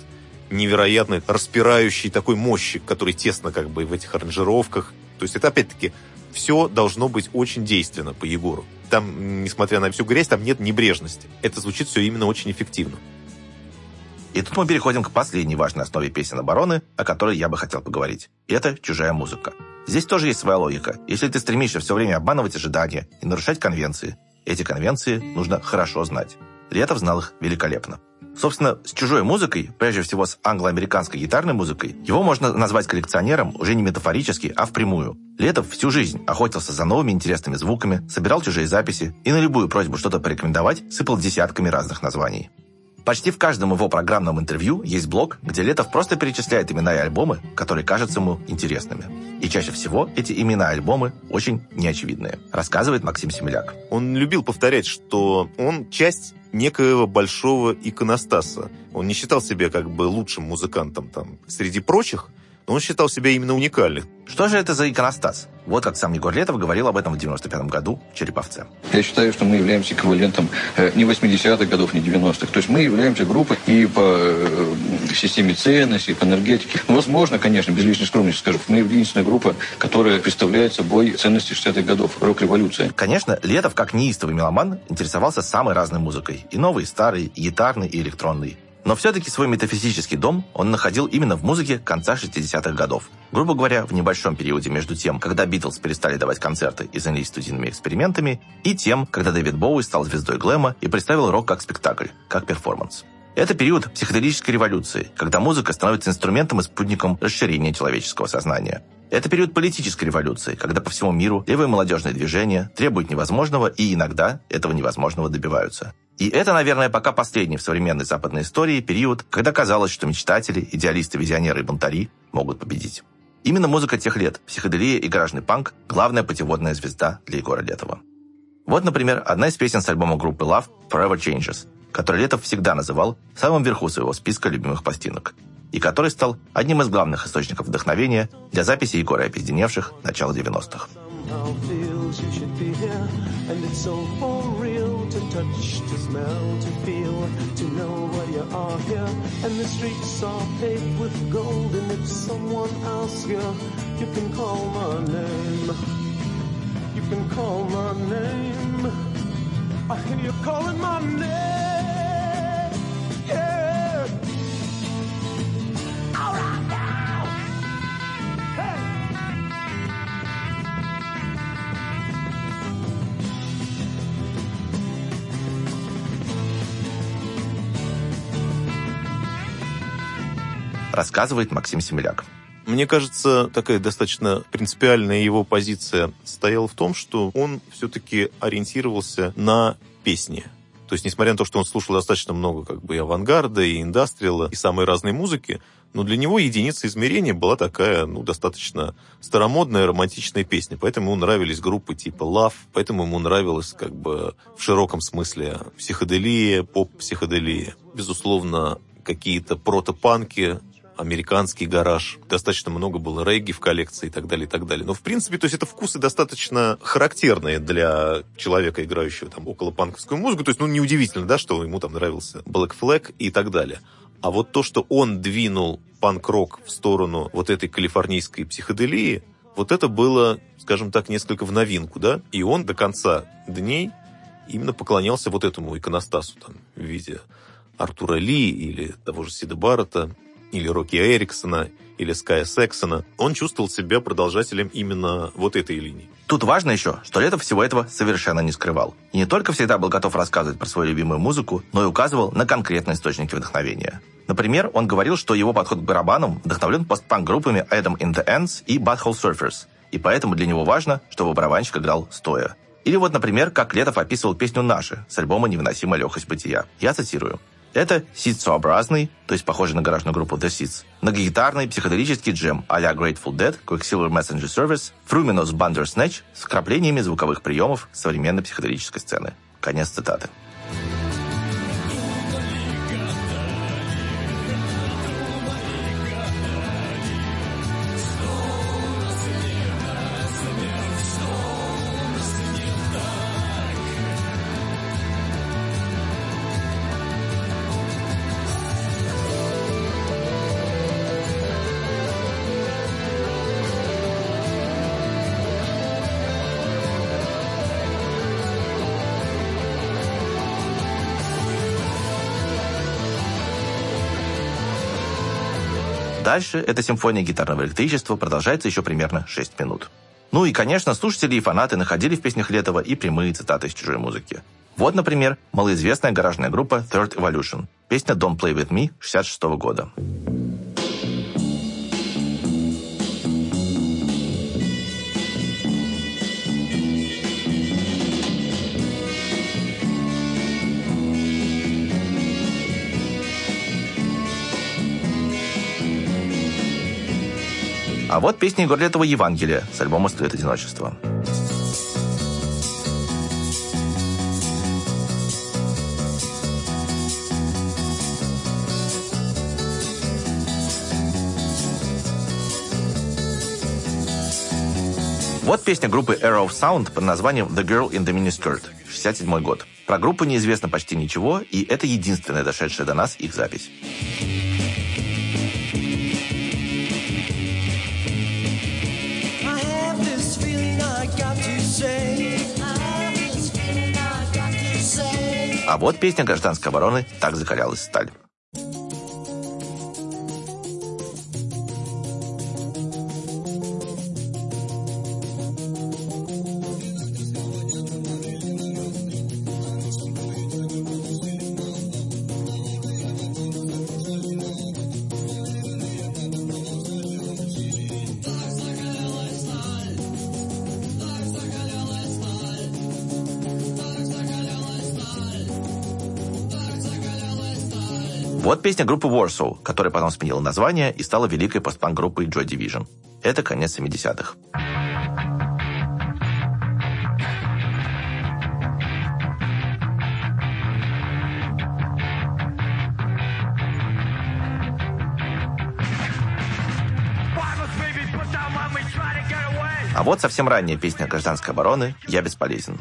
невероятной, распирающей такой мощи, который тесно как бы в этих аранжировках. То есть это, опять-таки, все должно быть очень действенно по Егору. Там, несмотря на всю грязь, там нет небрежности. Это звучит все именно очень эффективно. И тут мы переходим к последней важной основе песен обороны, о которой я бы хотел поговорить. Это чужая музыка. Здесь тоже есть своя логика. Если ты стремишься все время обманывать ожидания и нарушать конвенции, эти конвенции нужно хорошо знать. Летов знал их великолепно. Собственно, с чужой музыкой, прежде всего с англо-американской гитарной музыкой, его можно назвать коллекционером уже не метафорически, а впрямую. Летов всю жизнь охотился за новыми интересными звуками, собирал чужие записи и на любую просьбу что-то порекомендовать сыпал десятками разных названий. Почти в каждом его программном интервью есть блок, где Летов просто перечисляет имена и альбомы, которые кажутся ему интересными. И чаще всего эти имена и альбомы очень неочевидные, рассказывает Максим Семеляк. Он любил повторять, что он часть некоего большого иконостаса. Он не считал себя как бы лучшим музыкантом там среди прочих, но он считал себя именно уникальным. Что же это за иконостас? Вот как сам Егор Летов говорил об этом в 95 году в Череповце. Я считаю, что мы являемся эквивалентом э, не 80-х годов, не 90-х. То есть мы являемся группой и по э, системе ценностей, и по энергетике. Ну, возможно, конечно, без лишней скромности скажу, мы единственная группа, которая представляет собой ценности 60-х годов, рок-революция. Конечно, Летов, как неистовый меломан, интересовался самой разной музыкой. И новой, и старой, и гитарной, и электронной. Но все-таки свой метафизический дом он находил именно в музыке конца 60-х годов. Грубо говоря, в небольшом периоде между тем, когда Битлз перестали давать концерты и занялись студийными экспериментами, и тем, когда Дэвид Боуи стал звездой глэма и представил рок как спектакль, как перформанс. Это период психоделической революции, когда музыка становится инструментом и спутником расширения человеческого сознания. Это период политической революции, когда по всему миру левые молодежные движения требуют невозможного и иногда этого невозможного добиваются. И это, наверное, пока последний в современной западной истории период, когда казалось, что мечтатели, идеалисты, визионеры и бунтари могут победить. Именно музыка тех лет, психоделия и гаражный панк – главная путеводная звезда для Егора Летова. Вот, например, одна из песен с альбома группы Love «Forever Changes», который Летов всегда называл самым верху своего списка любимых пластинок, и который стал одним из главных источников вдохновения для записи Егора Опизденевших начала 90-х. somehow feels you should be here And it's so for real to touch, to smell, to feel To know why you are here And the streets are paved with gold And if someone asks you, you can call my name You can call my name I hear you calling my name Yeah Рассказывает Максим Семеляк. Мне кажется, такая достаточно принципиальная его позиция стояла в том, что он все-таки ориентировался на песни. То есть, несмотря на то, что он слушал достаточно много как бы и авангарда, и индастриала, и самой разной музыки, но для него единица измерения была такая, ну, достаточно старомодная, романтичная песня. Поэтому ему нравились группы типа Love, поэтому ему нравилась как бы в широком смысле психоделия, поп-психоделия. Безусловно, какие-то протопанки, американский гараж, достаточно много было регги в коллекции и так далее, и так далее. Но, в принципе, то есть это вкусы достаточно характерные для человека, играющего там около панковскую музыку. То есть, ну, неудивительно, да, что ему там нравился Black Flag и так далее. А вот то, что он двинул панк-рок в сторону вот этой калифорнийской психоделии, вот это было, скажем так, несколько в новинку, да? И он до конца дней именно поклонялся вот этому иконостасу там, в виде Артура Ли или того же Сида Баррета, или Рокки Эриксона, или Ская Сексона. Он чувствовал себя продолжателем именно вот этой линии. Тут важно еще, что Летов всего этого совершенно не скрывал. И не только всегда был готов рассказывать про свою любимую музыку, но и указывал на конкретные источники вдохновения. Например, он говорил, что его подход к барабанам вдохновлен постпанк-группами Adam in the Ends и Butthole Surfers, и поэтому для него важно, чтобы барабанщик играл стоя. Или вот, например, как Летов описывал песню «Наши» с альбома «Невыносимая легкость бытия». Я цитирую. Это ситсообразный, то есть похожий на гаражную группу The Seeds, многогитарный психоделический джем а-ля Grateful Dead, Quicksilver Messenger Service, Fruminos Bandersnatch с вкраплениями звуковых приемов современной психоделической сцены. Конец цитаты. Дальше эта симфония гитарного электричества продолжается еще примерно 6 минут. Ну и, конечно, слушатели и фанаты находили в песнях Летова и прямые цитаты из чужой музыки. Вот, например, малоизвестная гаражная группа Third Evolution. Песня «Don't Play With Me» 66 года. А вот песня Егора Летова «Евангелие» с альбома «Стоит одиночество». Вот песня группы Arrow Sound под названием «The Girl in the Miniskirt» 67 год. Про группу неизвестно почти ничего, и это единственная дошедшая до нас их запись. А вот песня гражданской обороны «Так закалялась сталь». Песня группы Warsaw, которая потом сменила название и стала великой постпанк-группой Joy Division. Это конец 70-х. А вот совсем ранняя песня гражданской обороны «Я бесполезен».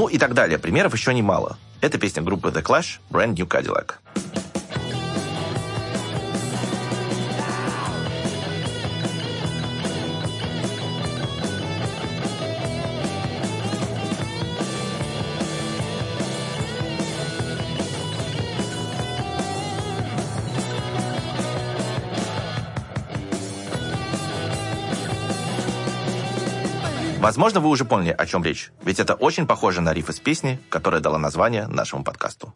Ну и так далее. Примеров еще немало. Это песня группы The Clash «Brand New Cadillac». Возможно, вы уже поняли, о чем речь, ведь это очень похоже на риф из песни, которая дала название нашему подкасту.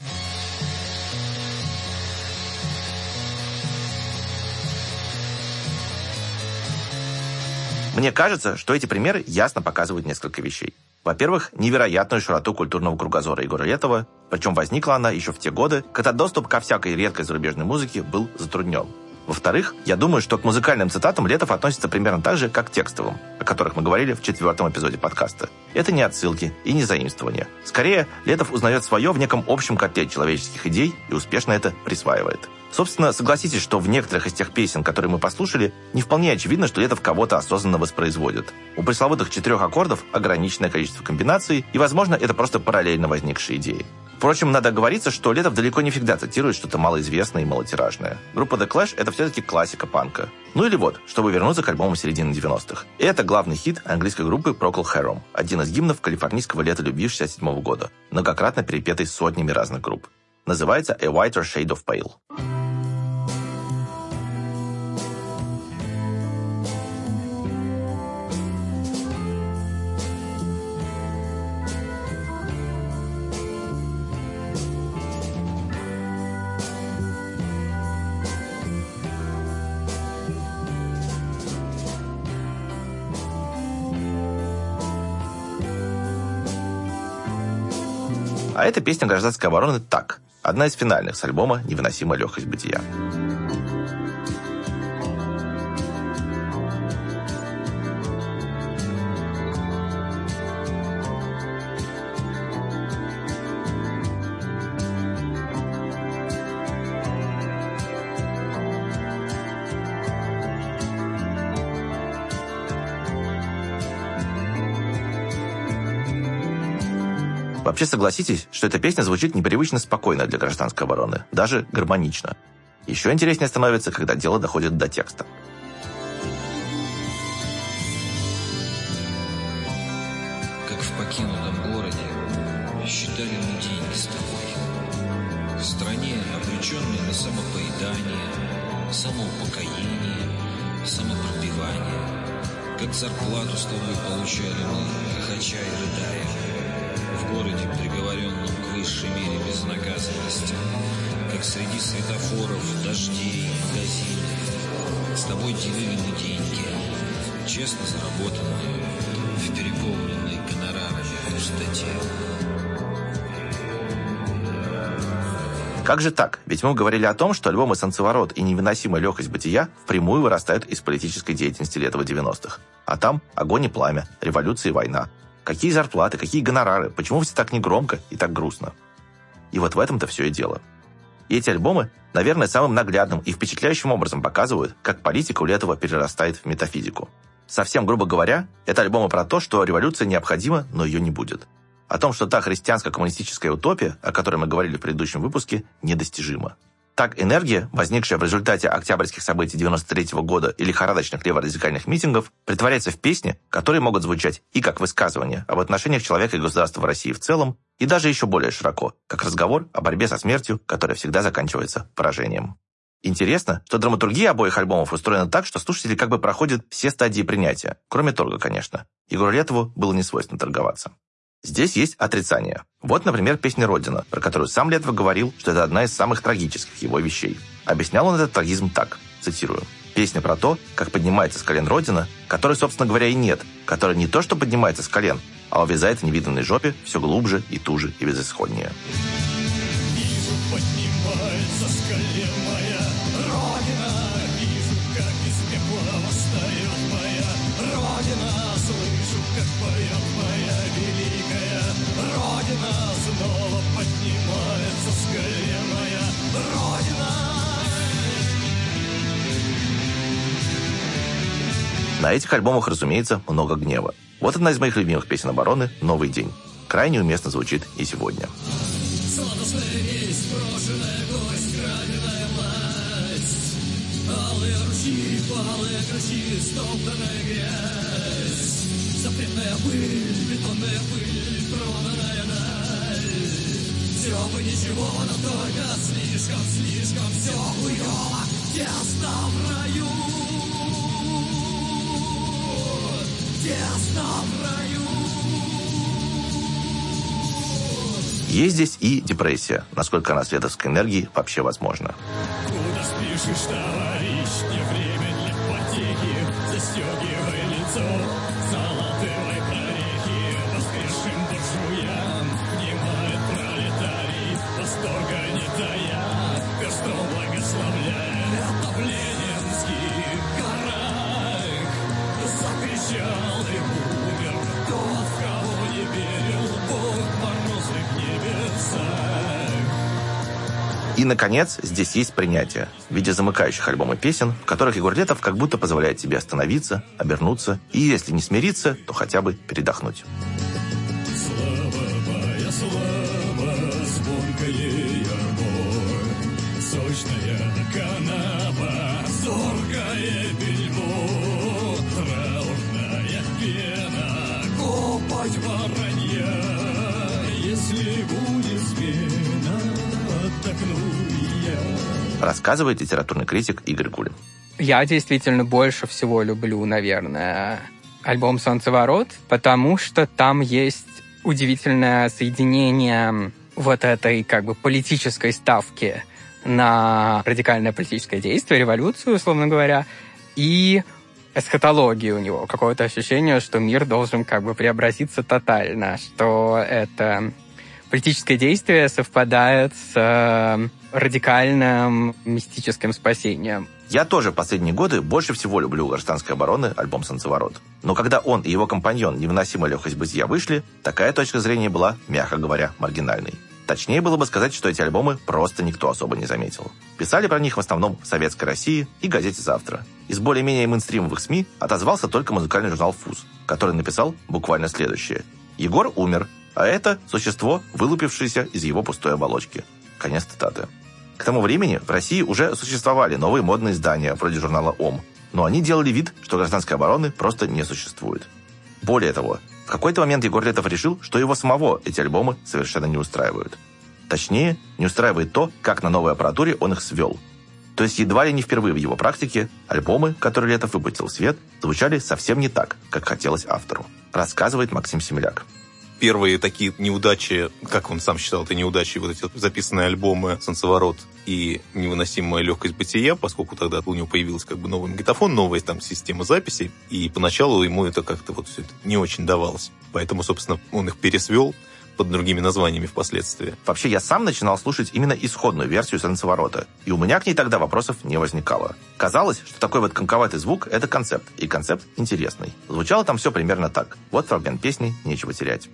Мне кажется, что эти примеры ясно показывают несколько вещей. Во-первых, невероятную широту культурного кругозора Егора Летова, причем возникла она еще в те годы, когда доступ ко всякой редкой зарубежной музыке был затруднен. Во-вторых, я думаю, что к музыкальным цитатам Летов относится примерно так же, как к текстовым, о которых мы говорили в четвертом эпизоде подкаста. Это не отсылки и не заимствования. Скорее, Летов узнает свое в неком общем котле человеческих идей и успешно это присваивает. Собственно, согласитесь, что в некоторых из тех песен, которые мы послушали, не вполне очевидно, что Летов кого-то осознанно воспроизводит. У пресловутых четырех аккордов ограниченное количество комбинаций, и, возможно, это просто параллельно возникшие идеи. Впрочем, надо оговориться, что Летов далеко не всегда цитирует что-то малоизвестное и малотиражное. Группа The Clash — это все-таки классика панка. Ну или вот, чтобы вернуться к альбому середины 90-х. И это главный хит английской группы Procol Harum, один из гимнов калифорнийского лета любви 67 года, многократно перепетый сотнями разных групп. Называется A Whiter Shade of Pale. А эта песня гражданской обороны «Так». Одна из финальных с альбома «Невыносимая легкость бытия». Вообще согласитесь, что эта песня звучит непривычно спокойно для гражданской обороны, даже гармонично. Еще интереснее становится, когда дело доходит до текста. Честно заработанные, в переполненной гонорарами пустоте. Как же так? Ведь мы говорили о том, что альбомы «Солнцеворот» и «Невыносимая легкость бытия» впрямую вырастают из политической деятельности летого 90-х. А там огонь и пламя, революция и война. Какие зарплаты, какие гонорары, почему все так негромко и так грустно? И вот в этом-то все и дело. И эти альбомы, наверное, самым наглядным и впечатляющим образом показывают, как политика у Летова перерастает в метафизику. Совсем грубо говоря, это альбомы про то, что революция необходима, но ее не будет. О том, что та христианско-коммунистическая утопия, о которой мы говорили в предыдущем выпуске, недостижима. Так энергия, возникшая в результате октябрьских событий 93 года и лихорадочных леворадикальных митингов, притворяется в песни, которые могут звучать и как высказывания об отношениях человека и государства в России в целом, и даже еще более широко, как разговор о борьбе со смертью, которая всегда заканчивается поражением. Интересно, что драматургия обоих альбомов устроена так, что слушатели как бы проходят все стадии принятия, кроме торга, конечно. Егору Летову было не свойственно торговаться. Здесь есть отрицание. Вот, например, песня «Родина», про которую сам Летов говорил, что это одна из самых трагических его вещей. Объяснял он этот трагизм так, цитирую. «Песня про то, как поднимается с колен Родина, которой, собственно говоря, и нет, которая не то что поднимается с колен, а увязает в невиданной жопе все глубже и туже и безысходнее». Поднимается с колен На этих альбомах, разумеется, много гнева. Вот одна из моих любимых песен обороны «Новый день». Крайне уместно звучит и сегодня. Все бы ничего, но только слишком, слишком все хуёво Тесно в раю Тесно раю Есть здесь и депрессия, насколько она с летовской энергией вообще возможна. Куда спешишь, товарищ? И, наконец, здесь есть принятие в виде замыкающих альбома песен, в которых Егор Летов как будто позволяет себе остановиться, обернуться и, если не смириться, то хотя бы передохнуть. Рассказывает литературный критик Игорь Гулин. Я действительно больше всего люблю, наверное, альбом «Солнцеворот», потому что там есть удивительное соединение вот этой как бы политической ставки на радикальное политическое действие, революцию, условно говоря, и эсхатологии у него. Какое-то ощущение, что мир должен как бы преобразиться тотально, что это политическое действие совпадает с э, радикальным мистическим спасением. Я тоже последние годы больше всего люблю гражданской обороны альбом «Солнцеворот». Но когда он и его компаньон «Невыносимая легкость бытия» вышли, такая точка зрения была, мягко говоря, маргинальной. Точнее было бы сказать, что эти альбомы просто никто особо не заметил. Писали про них в основном в «Советской России» и газете «Завтра». Из более-менее мейнстримовых СМИ отозвался только музыкальный журнал «Фуз», который написал буквально следующее. Егор умер. а это существо, вылупившееся из его пустой оболочки. Конец цитаты. К тому времени в России уже существовали новые модные издания, вроде журнала «Ом», но они делали вид, что гражданской обороны просто не существует. Более того, в какой-то момент Егор Летов решил, что его самого эти альбомы совершенно не устраивают. Точнее, не устраивает то, как на новой аппаратуре он их свел. То есть едва ли не впервые в его практике альбомы, которые Летов выпустил в свет, звучали совсем не так, как хотелось автору, рассказывает Максим Семеляк первые такие неудачи, как он сам считал, это неудачи, вот эти записанные альбомы «Солнцеворот» и «Невыносимая легкость бытия», поскольку тогда у него появился как бы новый магнитофон, новая там система записей, и поначалу ему это как-то вот все это не очень давалось. Поэтому, собственно, он их пересвел, под другими названиями впоследствии. Вообще, я сам начинал слушать именно исходную версию «Солнцеворота», и у меня к ней тогда вопросов не возникало. Казалось, что такой вот комковатый звук – это концепт, и концепт интересный. Звучало там все примерно так. Вот фрагмент песни «Нечего терять».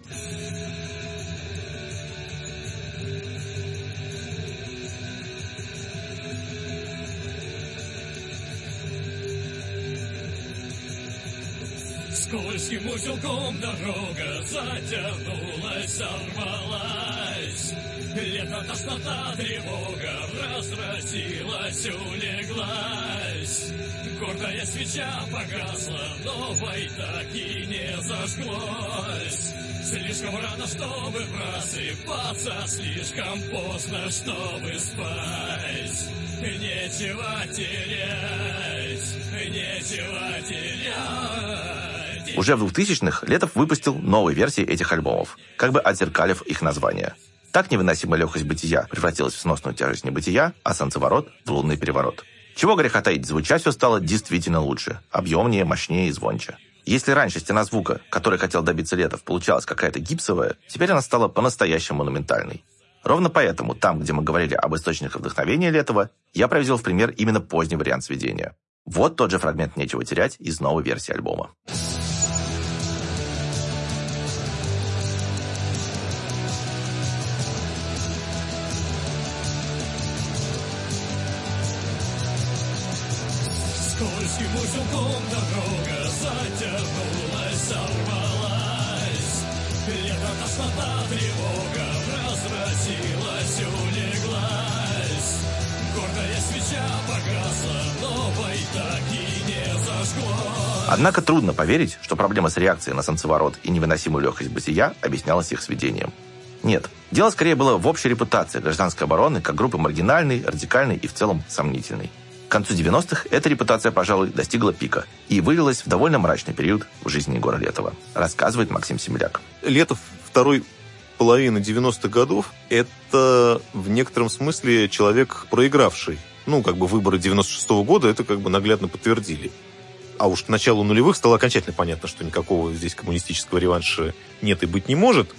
Скользким узелком дорога затянулась, сорвалась. Лето, тошнота, тревога разразилась, улеглась. Гордая свеча погасла, новой так и не зажглось. Слишком рано, чтобы просыпаться, слишком поздно, чтобы спать. Нечего терять, нечего терять. Уже в 2000-х Летов выпустил новые версии этих альбомов, как бы отзеркалив их название. Так невыносимая легкость бытия превратилась в сносную тяжесть небытия, а солнцеворот – в лунный переворот. Чего греха таить, звучать все стало действительно лучше, объемнее, мощнее и звонче. Если раньше стена звука, которой хотел добиться Летов, получалась какая-то гипсовая, теперь она стала по-настоящему монументальной. Ровно поэтому там, где мы говорили об источниках вдохновения Летова, я привел в пример именно поздний вариант сведения. Вот тот же фрагмент «Нечего терять» из новой версии альбома. Однако трудно поверить, что проблема с реакцией на солнцеворот и невыносимую легкость бытия объяснялась их сведением. Нет, дело скорее было в общей репутации гражданской обороны как группы маргинальной, радикальной и в целом сомнительной. К концу 90-х эта репутация, пожалуй, достигла пика и вылилась в довольно мрачный период в жизни Егора Летова, рассказывает Максим Семеляк. Летов второй половины 90-х годов – это в некотором смысле человек проигравший. Ну, как бы выборы 96-го года это как бы наглядно подтвердили. А уж к началу нулевых стало окончательно понятно, что никакого здесь коммунистического реванша нет и быть не может.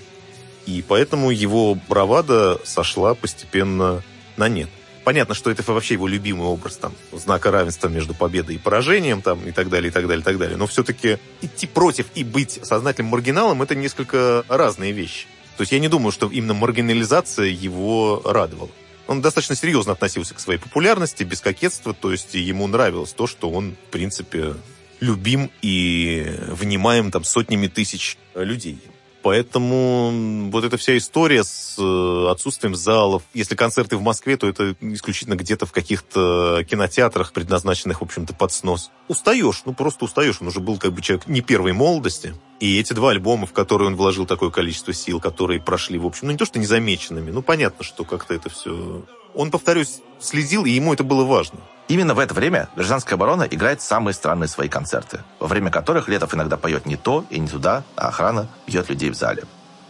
И поэтому его бравада сошла постепенно на нет. Понятно, что это вообще его любимый образ там, знака равенства между победой и поражением там, и так далее, и так далее, и так далее. Но все-таки идти против и быть сознательным маргиналом – это несколько разные вещи. То есть я не думаю, что именно маргинализация его радовала. Он достаточно серьезно относился к своей популярности, без кокетства, то есть ему нравилось то, что он, в принципе, любим и внимаем там сотнями тысяч людей. Поэтому вот эта вся история с э, отсутствием залов. Если концерты в Москве, то это исключительно где-то в каких-то кинотеатрах, предназначенных, в общем-то, под снос. Устаешь, ну просто устаешь. Он уже был как бы человек не первой молодости. И эти два альбома, в которые он вложил такое количество сил, которые прошли, в общем, ну не то что незамеченными, ну понятно, что как-то это все... Он, повторюсь, следил, и ему это было важно. Именно в это время гражданская оборона играет самые странные свои концерты, во время которых Летов иногда поет не то и не туда, а охрана бьет людей в зале.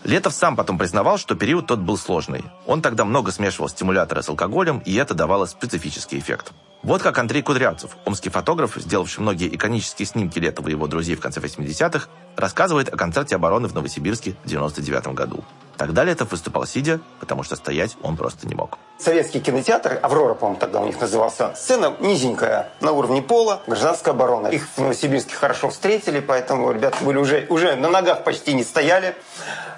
Летов сам потом признавал, что период тот был сложный. Он тогда много смешивал стимуляторы с алкоголем, и это давало специфический эффект. Вот как Андрей Кудрявцев, омский фотограф, сделавший многие иконические снимки Летова и его друзей в конце 80-х, рассказывает о концерте обороны в Новосибирске в 99 году. Тогда Летов выступал сидя, потому что стоять он просто не мог. Советский кинотеатр, «Аврора», по-моему, тогда у них назывался, сцена низенькая, на уровне пола, гражданская оборона. Их в Новосибирске хорошо встретили, поэтому ребята были уже, уже на ногах почти не стояли.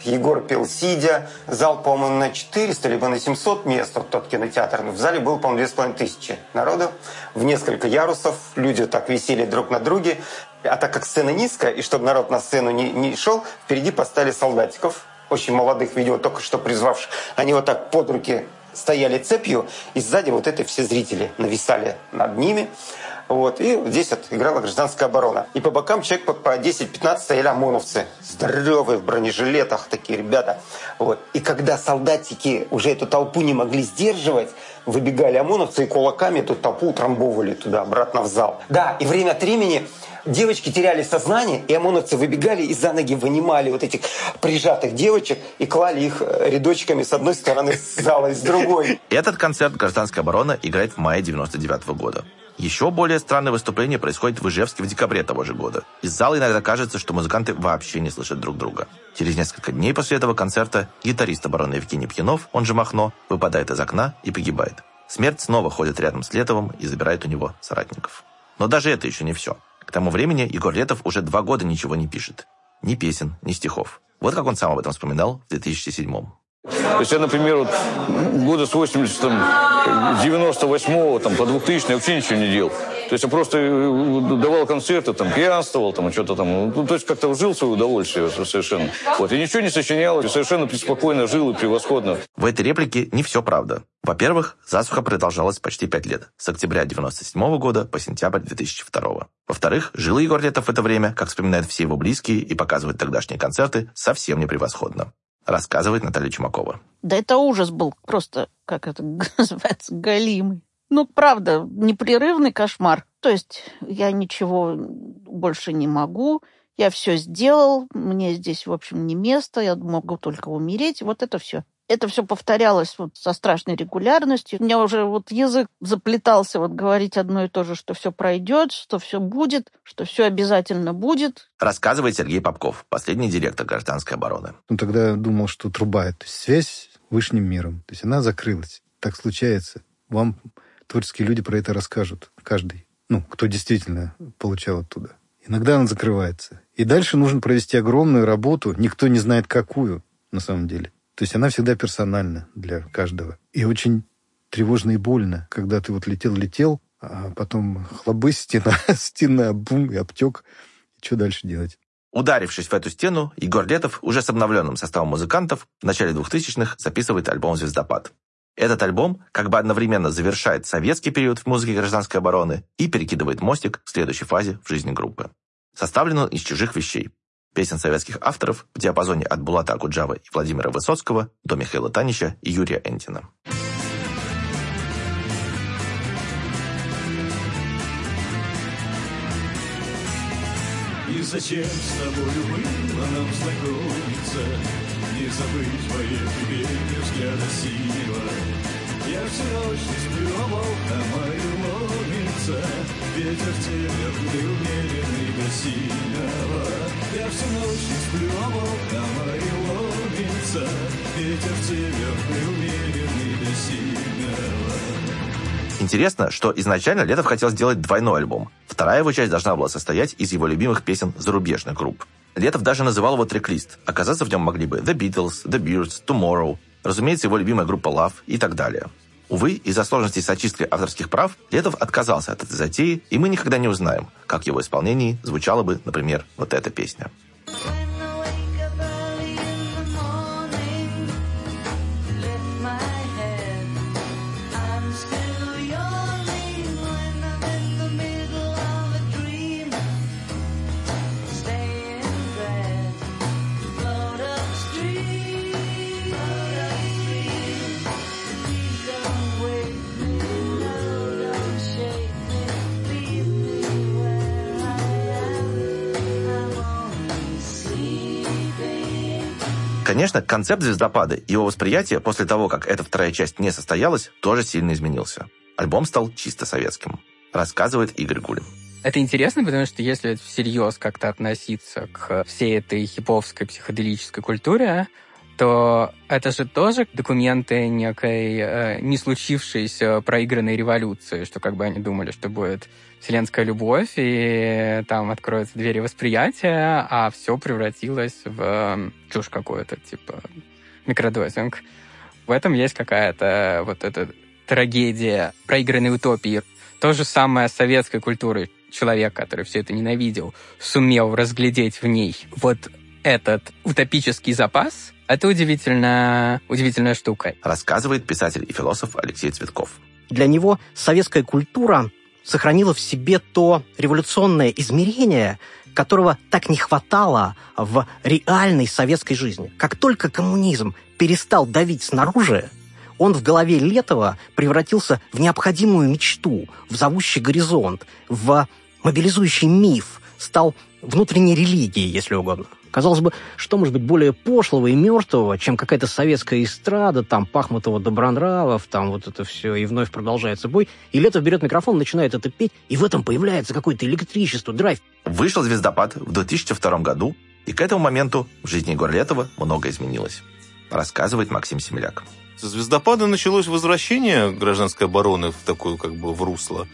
Егор пел сидя. Зал, по-моему, на 400 либо на 700 мест, вот тот кинотеатр. В зале было, по-моему, 2500 народу. В несколько ярусов. Люди так висели друг на друге. А так как сцена низкая, и чтобы народ на сцену не, не шел, впереди поставили солдатиков очень молодых, видимо, только что призвавших, они вот так под руки стояли цепью, и сзади вот это все зрители нависали над ними. Вот. И здесь вот играла гражданская оборона. И по бокам человек по, по 10-15 стояли ОМОНовцы. Здоровые в бронежилетах такие ребята. Вот. И когда солдатики уже эту толпу не могли сдерживать, выбегали ОМОНовцы и кулаками эту толпу утрамбовывали туда, обратно в зал. Да, и время от времени девочки теряли сознание, и ОМОНовцы выбегали и за ноги вынимали вот этих прижатых девочек и клали их э, рядочками с одной стороны зала и с другой. Этот концерт «Гражданская оборона» играет в мае 99 года. Еще более странное выступление происходит в Ижевске в декабре того же года. Из зала иногда кажется, что музыканты вообще не слышат друг друга. Через несколько дней после этого концерта гитарист обороны Евгений Пьянов, он же Махно, выпадает из окна и погибает. Смерть снова ходит рядом с Летовым и забирает у него соратников. Но даже это еще не все. К тому времени Егор Летов уже два года ничего не пишет. Ни песен, ни стихов. Вот как он сам об этом вспоминал в 2007 То есть я, например, вот года с 80, там, 98 там, по 2000 я вообще ничего не делал. То есть я просто э, давал концерты, там, пьянствовал, там, что-то там. Ну, то есть как-то жил свое удовольствие совершенно. Вот, и ничего не сочинял, и совершенно спокойно жил и превосходно. В этой реплике не все правда. Во-первых, засуха продолжалась почти пять лет, с октября 97 года по сентябрь 2002. Во-вторых, жил Егор Летов в это время, как вспоминают все его близкие и показывают тогдашние концерты, совсем не превосходно. Рассказывает Наталья Чумакова. Да это ужас был, просто, как это называется, галимый. Ну, правда, непрерывный кошмар. То есть я ничего больше не могу, я все сделал, мне здесь, в общем, не место, я могу только умереть. Вот это все. Это все повторялось вот со страшной регулярностью. У меня уже вот язык заплетался вот говорить одно и то же, что все пройдет, что все будет, что все обязательно будет. Рассказывает Сергей Попков, последний директор гражданской обороны. Он тогда думал, что труба, то есть связь с высшим миром, то есть она закрылась. Так случается. Вам творческие люди про это расскажут. Каждый. Ну, кто действительно получал оттуда. Иногда она закрывается. И дальше нужно провести огромную работу, никто не знает какую, на самом деле. То есть она всегда персональна для каждого. И очень тревожно и больно, когда ты вот летел-летел, а потом хлобы, стена, стена, бум, и обтек. Что дальше делать? Ударившись в эту стену, Егор Летов уже с обновленным составом музыкантов в начале 2000-х записывает альбом «Звездопад». Этот альбом как бы одновременно завершает советский период в музыке гражданской обороны и перекидывает мостик к следующей фазе в жизни группы. Составлен он из чужих вещей. Песен советских авторов в диапазоне от Булата Акуджава и Владимира Высоцкого до Михаила Танича и Юрия Энтина. И зачем с тобою было нам знакомиться? Не забыть моей тебе взгляда синего Я всю ночь не сплю, а мою ломится. Ветер северный, умеренный до синего Я всю ночь не сплю, а волка мою ломится Ветер северный, умеренный до синего Интересно, что изначально Летов хотел сделать двойной альбом. Вторая его часть должна была состоять из его любимых песен зарубежных групп. Летов даже называл его трек-лист. Оказаться в нем могли бы The Beatles, The Beards, Tomorrow, разумеется, его любимая группа Love и так далее. Увы, из-за сложностей с очисткой авторских прав Летов отказался от этой затеи, и мы никогда не узнаем, как в его исполнении звучала бы, например, вот эта песня. Конечно, концепт «Звездопада» и его восприятие после того, как эта вторая часть не состоялась, тоже сильно изменился. Альбом стал чисто советским. Рассказывает Игорь Гулин. Это интересно, потому что если всерьез как-то относиться к всей этой хиповской психоделической культуре, то это же тоже документы некой э, не случившейся проигранной революции, что как бы они думали, что будет вселенская любовь, и там откроются двери восприятия, а все превратилось в э, чушь какую-то, типа микродозинг. В этом есть какая-то вот эта трагедия проигранной утопии. То же самое с советской культурой. Человек, который все это ненавидел, сумел разглядеть в ней вот этот утопический запас Это удивительная, удивительная штука. Рассказывает писатель и философ Алексей Цветков. Для него советская культура сохранила в себе то революционное измерение, которого так не хватало в реальной советской жизни. Как только коммунизм перестал давить снаружи, он в голове Летова превратился в необходимую мечту, в зовущий горизонт, в мобилизующий миф, стал внутренней религией, если угодно. Казалось бы, что может быть более пошлого и мертвого, чем какая-то советская эстрада, там, Пахмутова, Добронравов, там вот это все, и вновь продолжается бой. И Летов берет микрофон, начинает это петь, и в этом появляется какое-то электричество, драйв. Вышел «Звездопад» в 2002 году, и к этому моменту в жизни Егора Летова много изменилось. Рассказывает Максим Семеляк. Со «Звездопада» началось возвращение гражданской обороны в такое как бы в русло.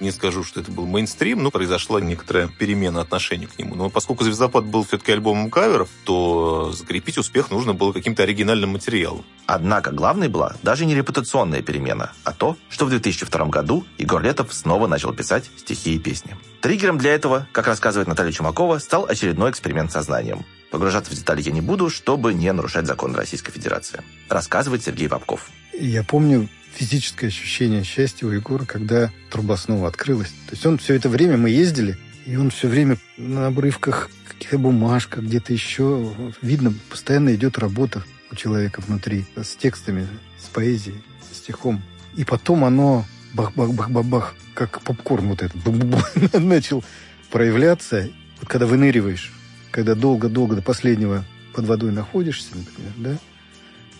Не скажу, что это был мейнстрим, но произошла некоторая перемена отношения к нему. Но поскольку «Звездопад» был все-таки альбомом каверов, то закрепить успех нужно было каким-то оригинальным материалом. Однако главной была даже не репутационная перемена, а то, что в 2002 году Егор Летов снова начал писать стихи и песни. Триггером для этого, как рассказывает Наталья Чумакова, стал очередной эксперимент со знанием. Погружаться в детали я не буду, чтобы не нарушать закон Российской Федерации. Рассказывает Сергей Попков. Я помню физическое ощущение счастья у Егора, когда труба снова открылась. То есть он все это время, мы ездили, и он все время на обрывках, каких-то бумажках, где-то еще. Видно, постоянно идет работа у человека внутри с текстами, с поэзией, с стихом. И потом оно бах-бах-бах-бах-бах, как попкорн вот этот начал проявляться. Вот когда выныриваешь, когда долго-долго до последнего под водой находишься, например, да,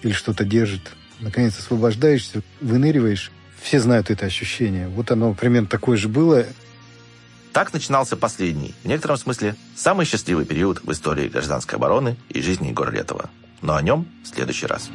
или что-то держит, наконец освобождаешься, выныриваешь, все знают это ощущение. Вот оно примерно такое же было. Так начинался последний, в некотором смысле, самый счастливый период в истории гражданской обороны и жизни Егора Летова. Но о нем в следующий раз.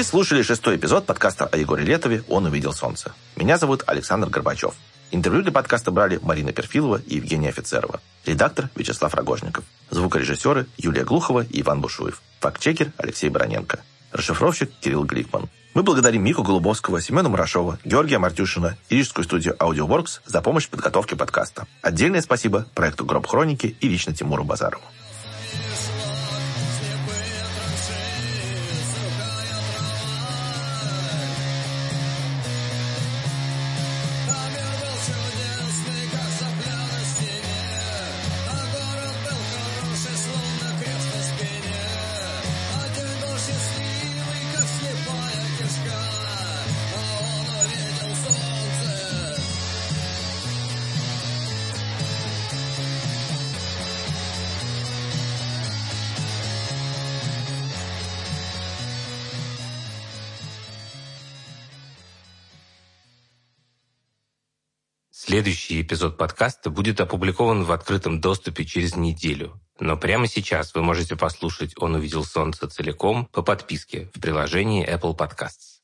Вы слушали шестой эпизод подкаста о Егоре Летове «Он увидел солнце». Меня зовут Александр Горбачев. Интервью для подкаста брали Марина Перфилова и Евгения Офицерова. Редактор Вячеслав Рогожников. Звукорежиссеры Юлия Глухова и Иван Бушуев. Фактчекер Алексей Бароненко. Расшифровщик Кирилл Гликман. Мы благодарим Мику Голубовского, Семена Мурашова, Георгия Мартюшина и рижскую студию AudioWorks за помощь в подготовке подкаста. Отдельное спасибо проекту Гроб Хроники и лично Тимуру Базарову. Следующий эпизод подкаста будет опубликован в открытом доступе через неделю. Но прямо сейчас вы можете послушать «Он увидел солнце» целиком по подписке в приложении Apple Podcasts.